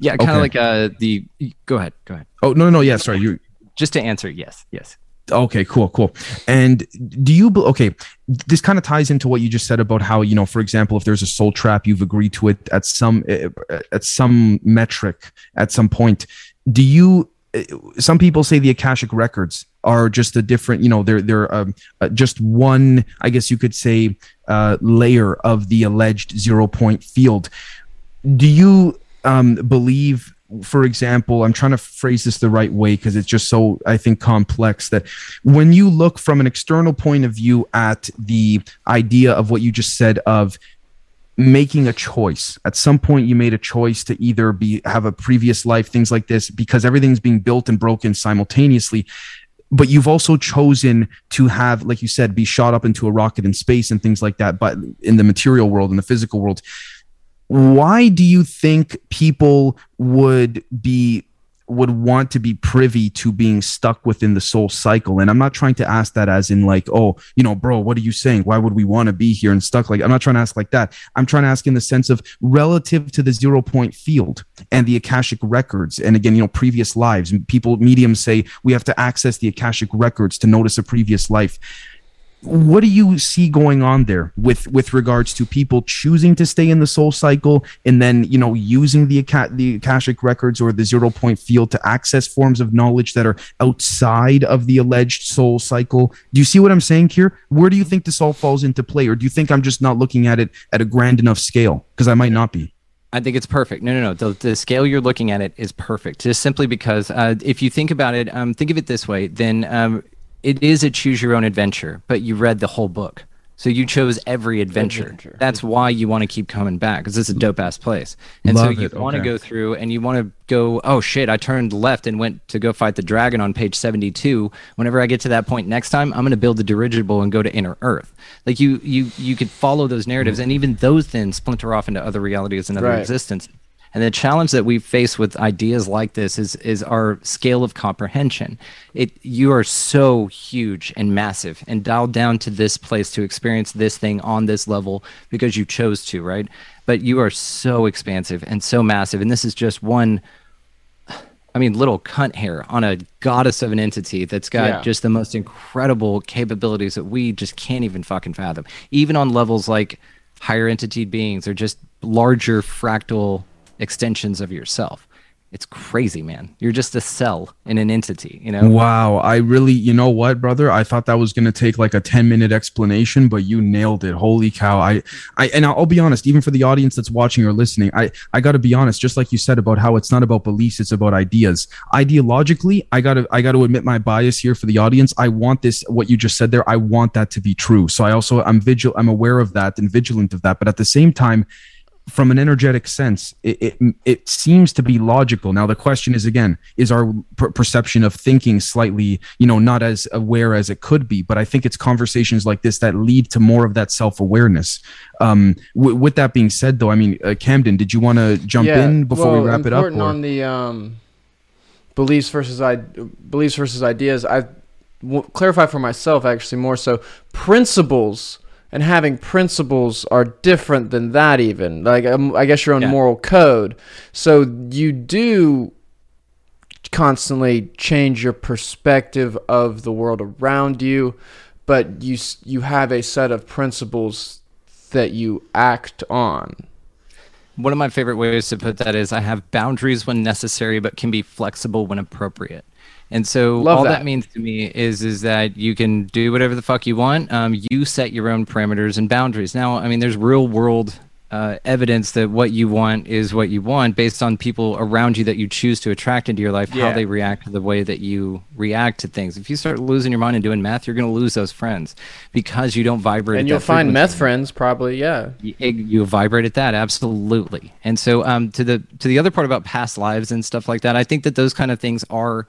Yeah, kind of okay. like uh, the. Go ahead. Go ahead. Oh no, no, no. Yeah, sorry. You just to answer. Yes, yes. Okay, cool, cool. And do you okay? This kind of ties into what you just said about how you know, for example, if there's a soul trap, you've agreed to it at some eh, at some metric at some point. Do you? Eh, some people say the akashic records are just a different, you know, they're they're um, uh, just one, I guess you could say, uh, layer of the alleged zero point field. Do you um, believe for example, I'm trying to phrase this the right way because it's just so, I think, complex that when you look from an external point of view at the idea of what you just said of making a choice at some point you made a choice to either be have a previous life things like this because everything's being built and broken simultaneously but you've also chosen to have like you said be shot up into a rocket in space and things like that but in the material world in the physical world why do you think people would be would want to be privy to being stuck within the soul cycle? And i'm not trying to ask that as in like oh you know bro what are you saying? Why would we want to be here and stuck? Like i'm not trying to ask like that. I'm trying to ask in the sense of relative to the zero point field and the akashic records. And again you know previous lives people mediums say we have to access the akashic records to notice a previous life what do you see going on there with with regards to people choosing to stay in the soul cycle and then you know using the the akashic records or the zero point field to access forms of knowledge that are outside of the alleged soul cycle do you see what i'm saying here where do you think this all falls into play or do you think i'm just not looking at it at a grand enough scale because i might not be I think it's perfect. No, no, no. The, the scale you're looking at it is perfect. Just simply because uh, if you think about it, um, think of it this way. Then um, it is a choose your own adventure, but you read the whole book. So you chose every adventure. adventure. That's why you want to keep coming back because it's a dope ass place. And Love so you want to okay. go through and you want to go, oh shit, I turned left and went to go fight the dragon on page 72. Whenever I get to that point next time, I'm going to build the dirigible and go to inner earth. Like you you you could follow those narratives and even those then splinter off into other realities and other right. existences. And the challenge that we face with ideas like this is is our scale of comprehension. It you are so huge and massive and dialed down to this place to experience this thing on this level because you chose to, right? But you are so expansive and so massive and this is just one I mean, little cunt hair on a goddess of an entity that's got yeah. just the most incredible capabilities that we just can't even fucking fathom. Even on levels like higher entity beings or just larger fractal extensions of yourself. It's crazy, man. You're just a cell in an entity, you know? Wow. I really, you know what, brother? I thought that was going to take like a 10 minute explanation, but you nailed it. Holy cow. I, I, and I'll be honest, even for the audience that's watching or listening, I, I got to be honest, just like you said about how it's not about beliefs, it's about ideas. Ideologically, I got to, I got to admit my bias here for the audience. I want this, what you just said there, I want that to be true. So I also, I'm vigil, I'm aware of that and vigilant of that. But at the same time, from an energetic sense, it, it, it seems to be logical. Now the question is again, is our per- perception of thinking slightly, you know, not as aware as it could be? But I think it's conversations like this that lead to more of that self awareness. Um, w- with that being said, though, I mean, uh, Camden, did you want to jump yeah, in before well, we wrap it up? Important on the um, beliefs versus I- beliefs versus ideas. I w- clarify for myself actually more so principles and having principles are different than that even. Like um, i guess your own yeah. moral code. So you do constantly change your perspective of the world around you but you you have a set of principles that you act on. One of my favorite ways to put that is i have boundaries when necessary but can be flexible when appropriate and so Love all that. that. means to me is is that you can do whatever the fuck you want. Um, you set your own parameters and boundaries. Now, I mean, there's real world uh, evidence that what you want is what you want based on people around you that you choose to attract into your life, yeah. how they react to the way that you react to things. If you start losing your mind and doing meth, you're going to lose those friends because you don't vibrate. And you'll find meth friends probably, yeah. You, you vibrate at that, absolutely. And so, um, to the to the other part about past lives and stuff like that, I think that those kind of things are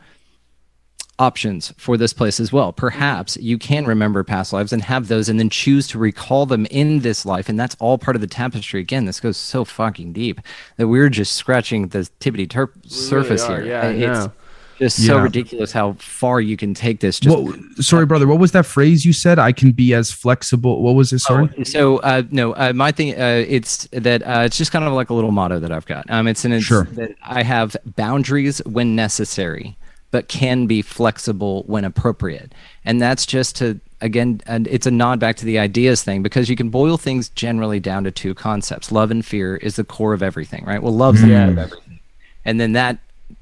options for this place as well. Perhaps you can remember past lives and have those and then choose to recall them in this life. And that's all part of the tapestry. Again, this goes so fucking deep that we're just scratching the tippity terp surface are, here. yeah, I it's know. just so Yeah. ridiculous how far you can take this. Just Well, sorry, brother. What was that phrase you said? I can be as flexible. What was it? Sorry. Oh, so uh, no, uh, my thing, uh, it's that uh, it's just kind of like a little motto that I've got. Um, it's in it's Sure. that I have boundaries when necessary, but can be flexible when appropriate, and that's just to again, and it's a nod back to the ideas thing because you can boil things generally down to two concepts: love and fear is the core of everything, right? Well, love's the core of mm. everything, and then that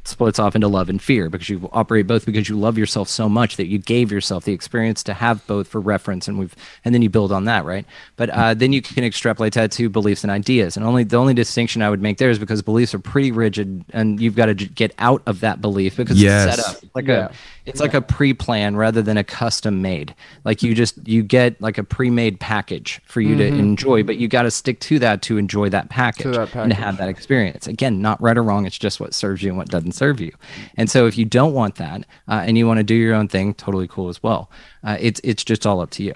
splits off into love and fear because you operate both because you love yourself so much that you gave yourself the experience to have both for reference and we've and then you build on that right? But uh, then you can extrapolate that to beliefs and ideas. And only the only distinction i would make there is because beliefs are pretty rigid and you've got to j- get out of that belief because Yes. it's set up like Yeah. a it's like a pre-plan rather than a custom made. Like you just you get like a pre-made package for you to enjoy but you got to stick to that to enjoy that package, that and to have that experience. Again not right or wrong it's just what serves you and what doesn't serve you. And so if you don't want that uh, and you want to do your own thing totally cool as well. Uh, it's it's just all up to you.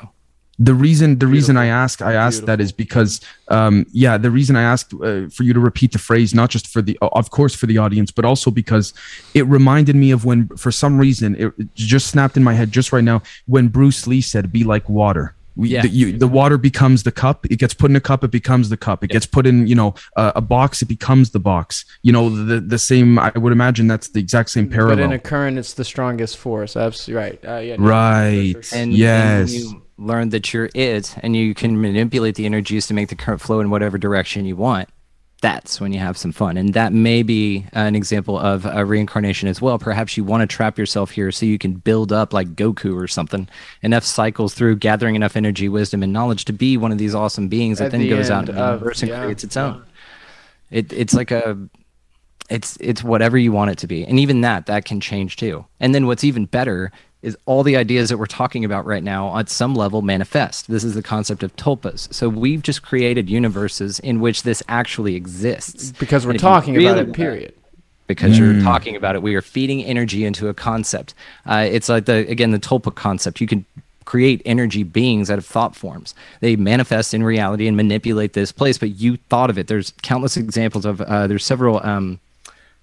The reason the reason I ask I asked that is because um, yeah the reason I asked uh, for you to repeat the phrase not just for the of course for the audience but also because it reminded me of when for some reason it it just snapped in my head just right now when Bruce Lee said be like water. We, Yeah. the, you, the water becomes the cup. It gets put in a cup. It becomes the cup. It gets put in, you know, uh, a box. It becomes the box. You know, the the same. I would imagine that's the exact same parallel. But in a current, it's the strongest force. Absolutely right. Uh, yeah, Right. for sure. and, Yes. and you learn that you're it and you can manipulate the energies to make the current flow in whatever direction you want that's when you have some fun. And that may be an example of a reincarnation as well. Perhaps you want to trap yourself here so you can build up like goku or something. Enough cycles through gathering enough energy wisdom and knowledge to be one of these awesome beings that At then the goes out into the universe and yeah, creates its own. It, it's like a it's it's whatever you want it to be. And even that that can change too. And then what's even better is all the ideas that we're talking about right now at some level manifest. This is the concept of tulpas. So we've just created universes in which this actually exists. Because we're And if you talking about really it. Period. because you're talking about it we are feeding energy into a concept. Uh, it's like the again the tulpa concept. You can create energy beings out of thought forms. They manifest in reality and manipulate this place but you thought of it. There's countless examples of uh, there's several um,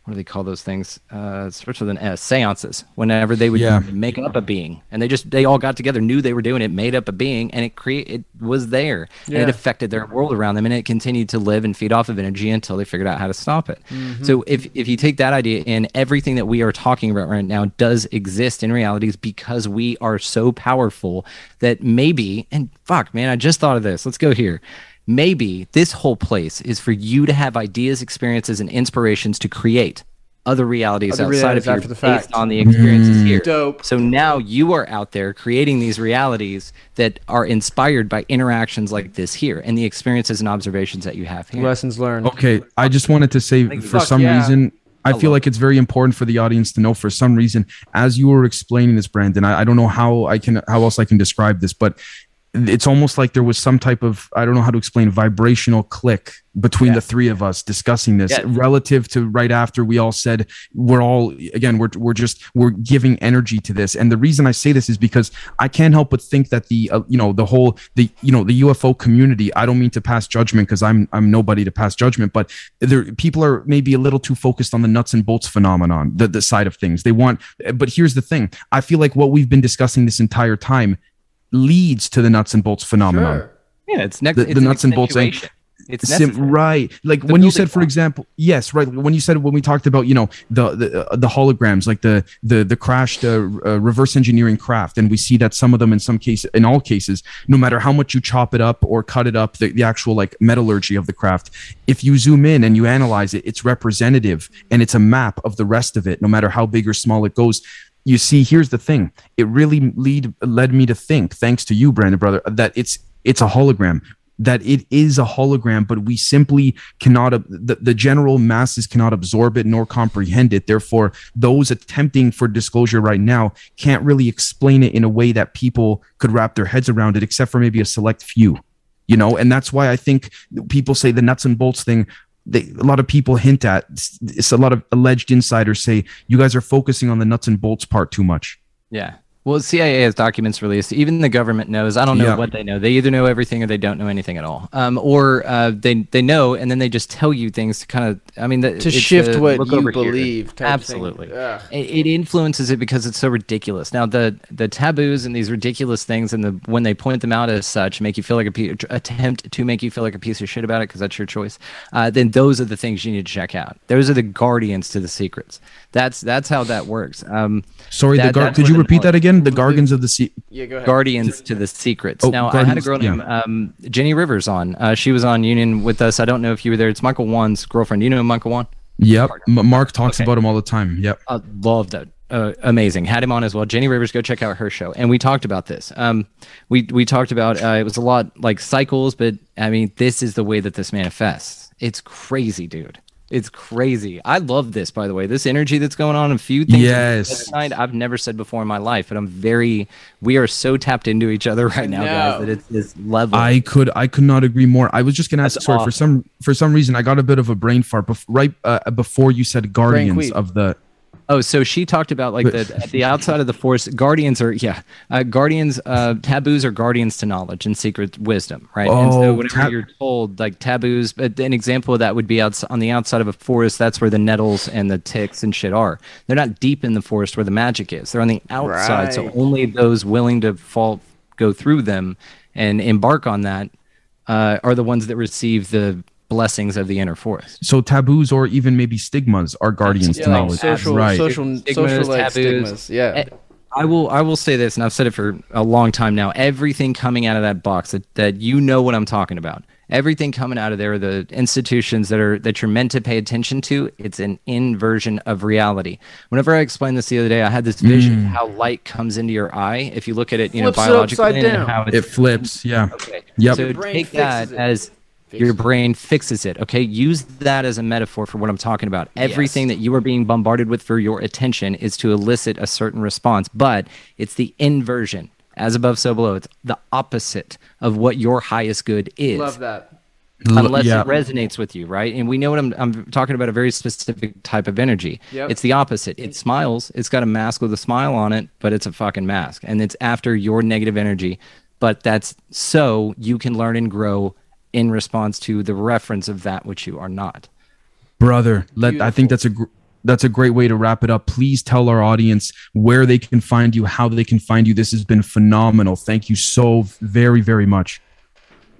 what do they call those things? Uh, it starts with an S. Seances. Whenever they would Yeah. make up a being, and they just they all got together, knew they were doing it, made up a being, and it create it was there, and it affected their world around them, and it continued to live and feed off of energy until they figured out how to stop it. So if if you take that idea in, everything that we are talking about right now does exist in realities because we are so powerful that maybe and fuck man, I just thought of this. Let's go here maybe this whole place is for you to have ideas, experiences, and inspirations to create other realities Other outside realities of here after the based on the experiences here. Dope. So now you are out there creating these realities that are inspired by interactions like this here and the experiences and observations that you have here. Lessons learned. Okay, I just wanted to say for Fuck some yeah. reason I feel like it's very important for the audience to know for some reason as you were explaining this Brandon I, I don't know how I can how else I can describe this but it's almost like there was some type of I don't know how to explain vibrational click between the three of us discussing this Yeah. relative to right after we all said we're all again we're we're just we're giving energy to this. And the reason I say this is because I can't help but think that the uh, you know the whole the you know the UFO community I don't mean to pass judgment because I'm I'm nobody to pass judgment but there people are maybe a little too focused on the nuts and bolts phenomenon the the side of things. They want but here's the thing. I feel like what we've been discussing this entire time leads to the nuts and bolts phenomenon Sure. yeah, it's next. the- it's the an nuts and bolts thing. It's Sim- right like The when you said for block. example yes right when you said when we talked about you know the the, uh, the holograms like the the the crashed uh, uh, reverse engineering craft and we see that some of them in some cases in all cases no matter how much you chop it up or cut it up the, the actual like metallurgy of the craft if you zoom in and you analyze it it's representative and it's a map of the rest of it no matter how big or small it goes you see here's the thing. It really lead led me to think thanks to you brandon brother that it's it's a hologram that it is a hologram but we simply cannot the, the general masses cannot absorb it nor comprehend it. Therefore those attempting for disclosure right now can't really explain it in a way that people could wrap their heads around it except for maybe a select few you know? And that's why i think people say the nuts and bolts thing they, a lot of people hint at it's a lot of alleged insiders say you guys are focusing on the nuts and bolts part too much Yeah. Well, CIA has documents released. Even the government knows. I don't know Yeah. what they know. They either know everything or they don't know anything at all. Um, or uh, they they know and then they just tell you things to kind of. I mean, the, To shift a what look you believe. Absolutely. It, it influences it because it's so ridiculous. Now the the taboos and these ridiculous things and the when they point them out as such make you feel like a pe- attempt to make you feel like a piece of shit about it because that's your choice. Uh, then those are the things you need to check out. Those are the guardians to the secrets. That's that's how that works. Um, Sorry, the That- gar- that's could you repeat that knowledge- again? The Gargans of the Sea. Yeah, go ahead. guardians to the secrets. Oh, now I had a Guardians, girl yeah. named um, Jenny Rivers on. Uh, she was on Union with us. I don't know if you were there. It's Michael Wan's girlfriend. You know Michael Wan? Yep. M- Mark talks Okay. about him all the time. Yep. I love that. Uh, amazing. Had him on as well. Jenny Rivers, go check out her show. And we talked about this. Um, we we talked about uh, it was a lot like cycles, but I mean, this is the way that this manifests. It's crazy, dude. It's crazy. I love this, by the way. This energy that's going on. A few things that Yes. tonight I've never said before in my life, but I'm very. We are so tapped into each other right now, guys, that it's this level. I could I could not agree more. I was just gonna ask. That's sorry for some for some reason I got a bit of a brain fart bef- right uh, before you said Guardians of the. Oh, so she talked about like the at the outside of the force. Guardians are yeah, uh, guardians. Uh, taboos are guardians to knowledge and secret wisdom, right? and so Oh, whenever tab- you're told like taboos, but an example of that would be outs- on the outside of a forest. That's where the nettles and the ticks and shit are. They're not deep in the forest where the magic is. They're on the outside. So only those willing to fall go through them and embark on that uh, are the ones that receive the blessings of the inner forest. So taboos or even maybe stigmas are guardians Yeah, to like knowledge. social, right. social, Stigmas, social like taboos. stigmas. Yeah. Eh, I will I will say this, and I've said it for a long time now. Everything coming out of that box that, that you know what I'm talking about. Everything coming out of there, the institutions that are that you're meant to pay attention to, it's an inversion of reality. Whenever I explained this the other day, I had this vision of how light comes into your eye. If you look at it, you know, Flips it biologically, upside and how it's It flips. Yeah. Okay. Yep. So take that it. as your brain fixes it. Okay. Use that as a metaphor for what I'm talking about. Everything that you are being bombarded with for your attention is to elicit a certain response, but it's the inversion. As above, so below. It's the opposite of what your highest good is Love that. Unless yeah. it resonates with you, right? And we know what I'm, I'm talking about a very specific type of energy. Yep. It's the opposite. It smiles. It's got a mask with a smile on it, but it's a fucking mask. And it's after your negative energy. But that's so you can learn and grow in response to the reference of that which you are not. brother let i think that's a gr- that's a great way to wrap it up. Please tell our audience where they can find you how they can find you. This has been phenomenal. Thank you so very very much.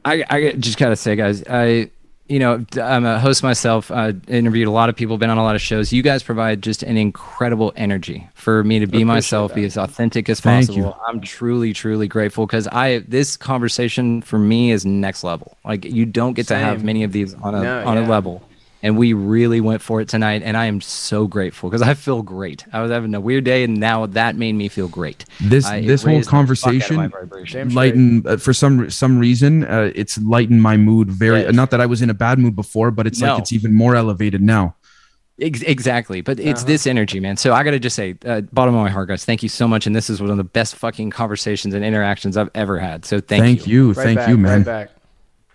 I, I just gotta say, guys, I, you know, I'm a host myself. I interviewed a lot of people, been on a lot of shows. You guys provide just an incredible energy for me to be myself, be as authentic as Thank possible. I'm truly, truly grateful because I this conversation for me is next level. Like you don't get to have many of these on a No, on a level. And we really went for it tonight, and I am so grateful because I feel great. I was having a weird day, and now that made me feel great. This- I- this whole raised the fuck out of my conversation vibration. Damn straight. lighten uh, for some some reason uh, it's lightened my mood very Yeah. not that i was in a bad mood before but it's No. like it's even more elevated now exactly, but it's Uh-huh. this energy, man. So I got to just say, uh, bottom of my heart, guys, thank you so much. And this is one of the best fucking conversations and interactions I've ever had. So thank, thank, you. you, Right thank back, you man Right back.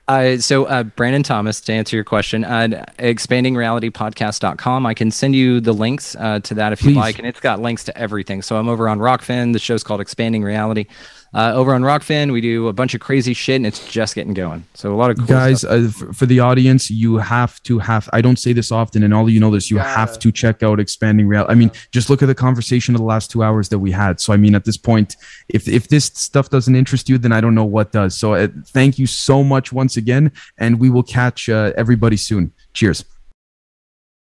Uh, so uh, Brandon Thomas, to answer your question, uh, expandingrealitypodcast.com. I can send you the links uh, to that if you like, and it's got links to everything. So I'm over on Rokfin. The show's called Expanding Reality. Uh, over on Rokfin, we do a bunch of crazy shit, and it's just getting going. So a lot of cool guys stuff. uh, for, for the audience you have to have i don't say this often and all of you know this you have Gotta. check out expanding real i mean just look at the conversation of the last two hours that we had so i mean at this point if if this stuff doesn't interest you then i don't know what does so uh, thank you so much once again and we will catch uh, everybody soon cheers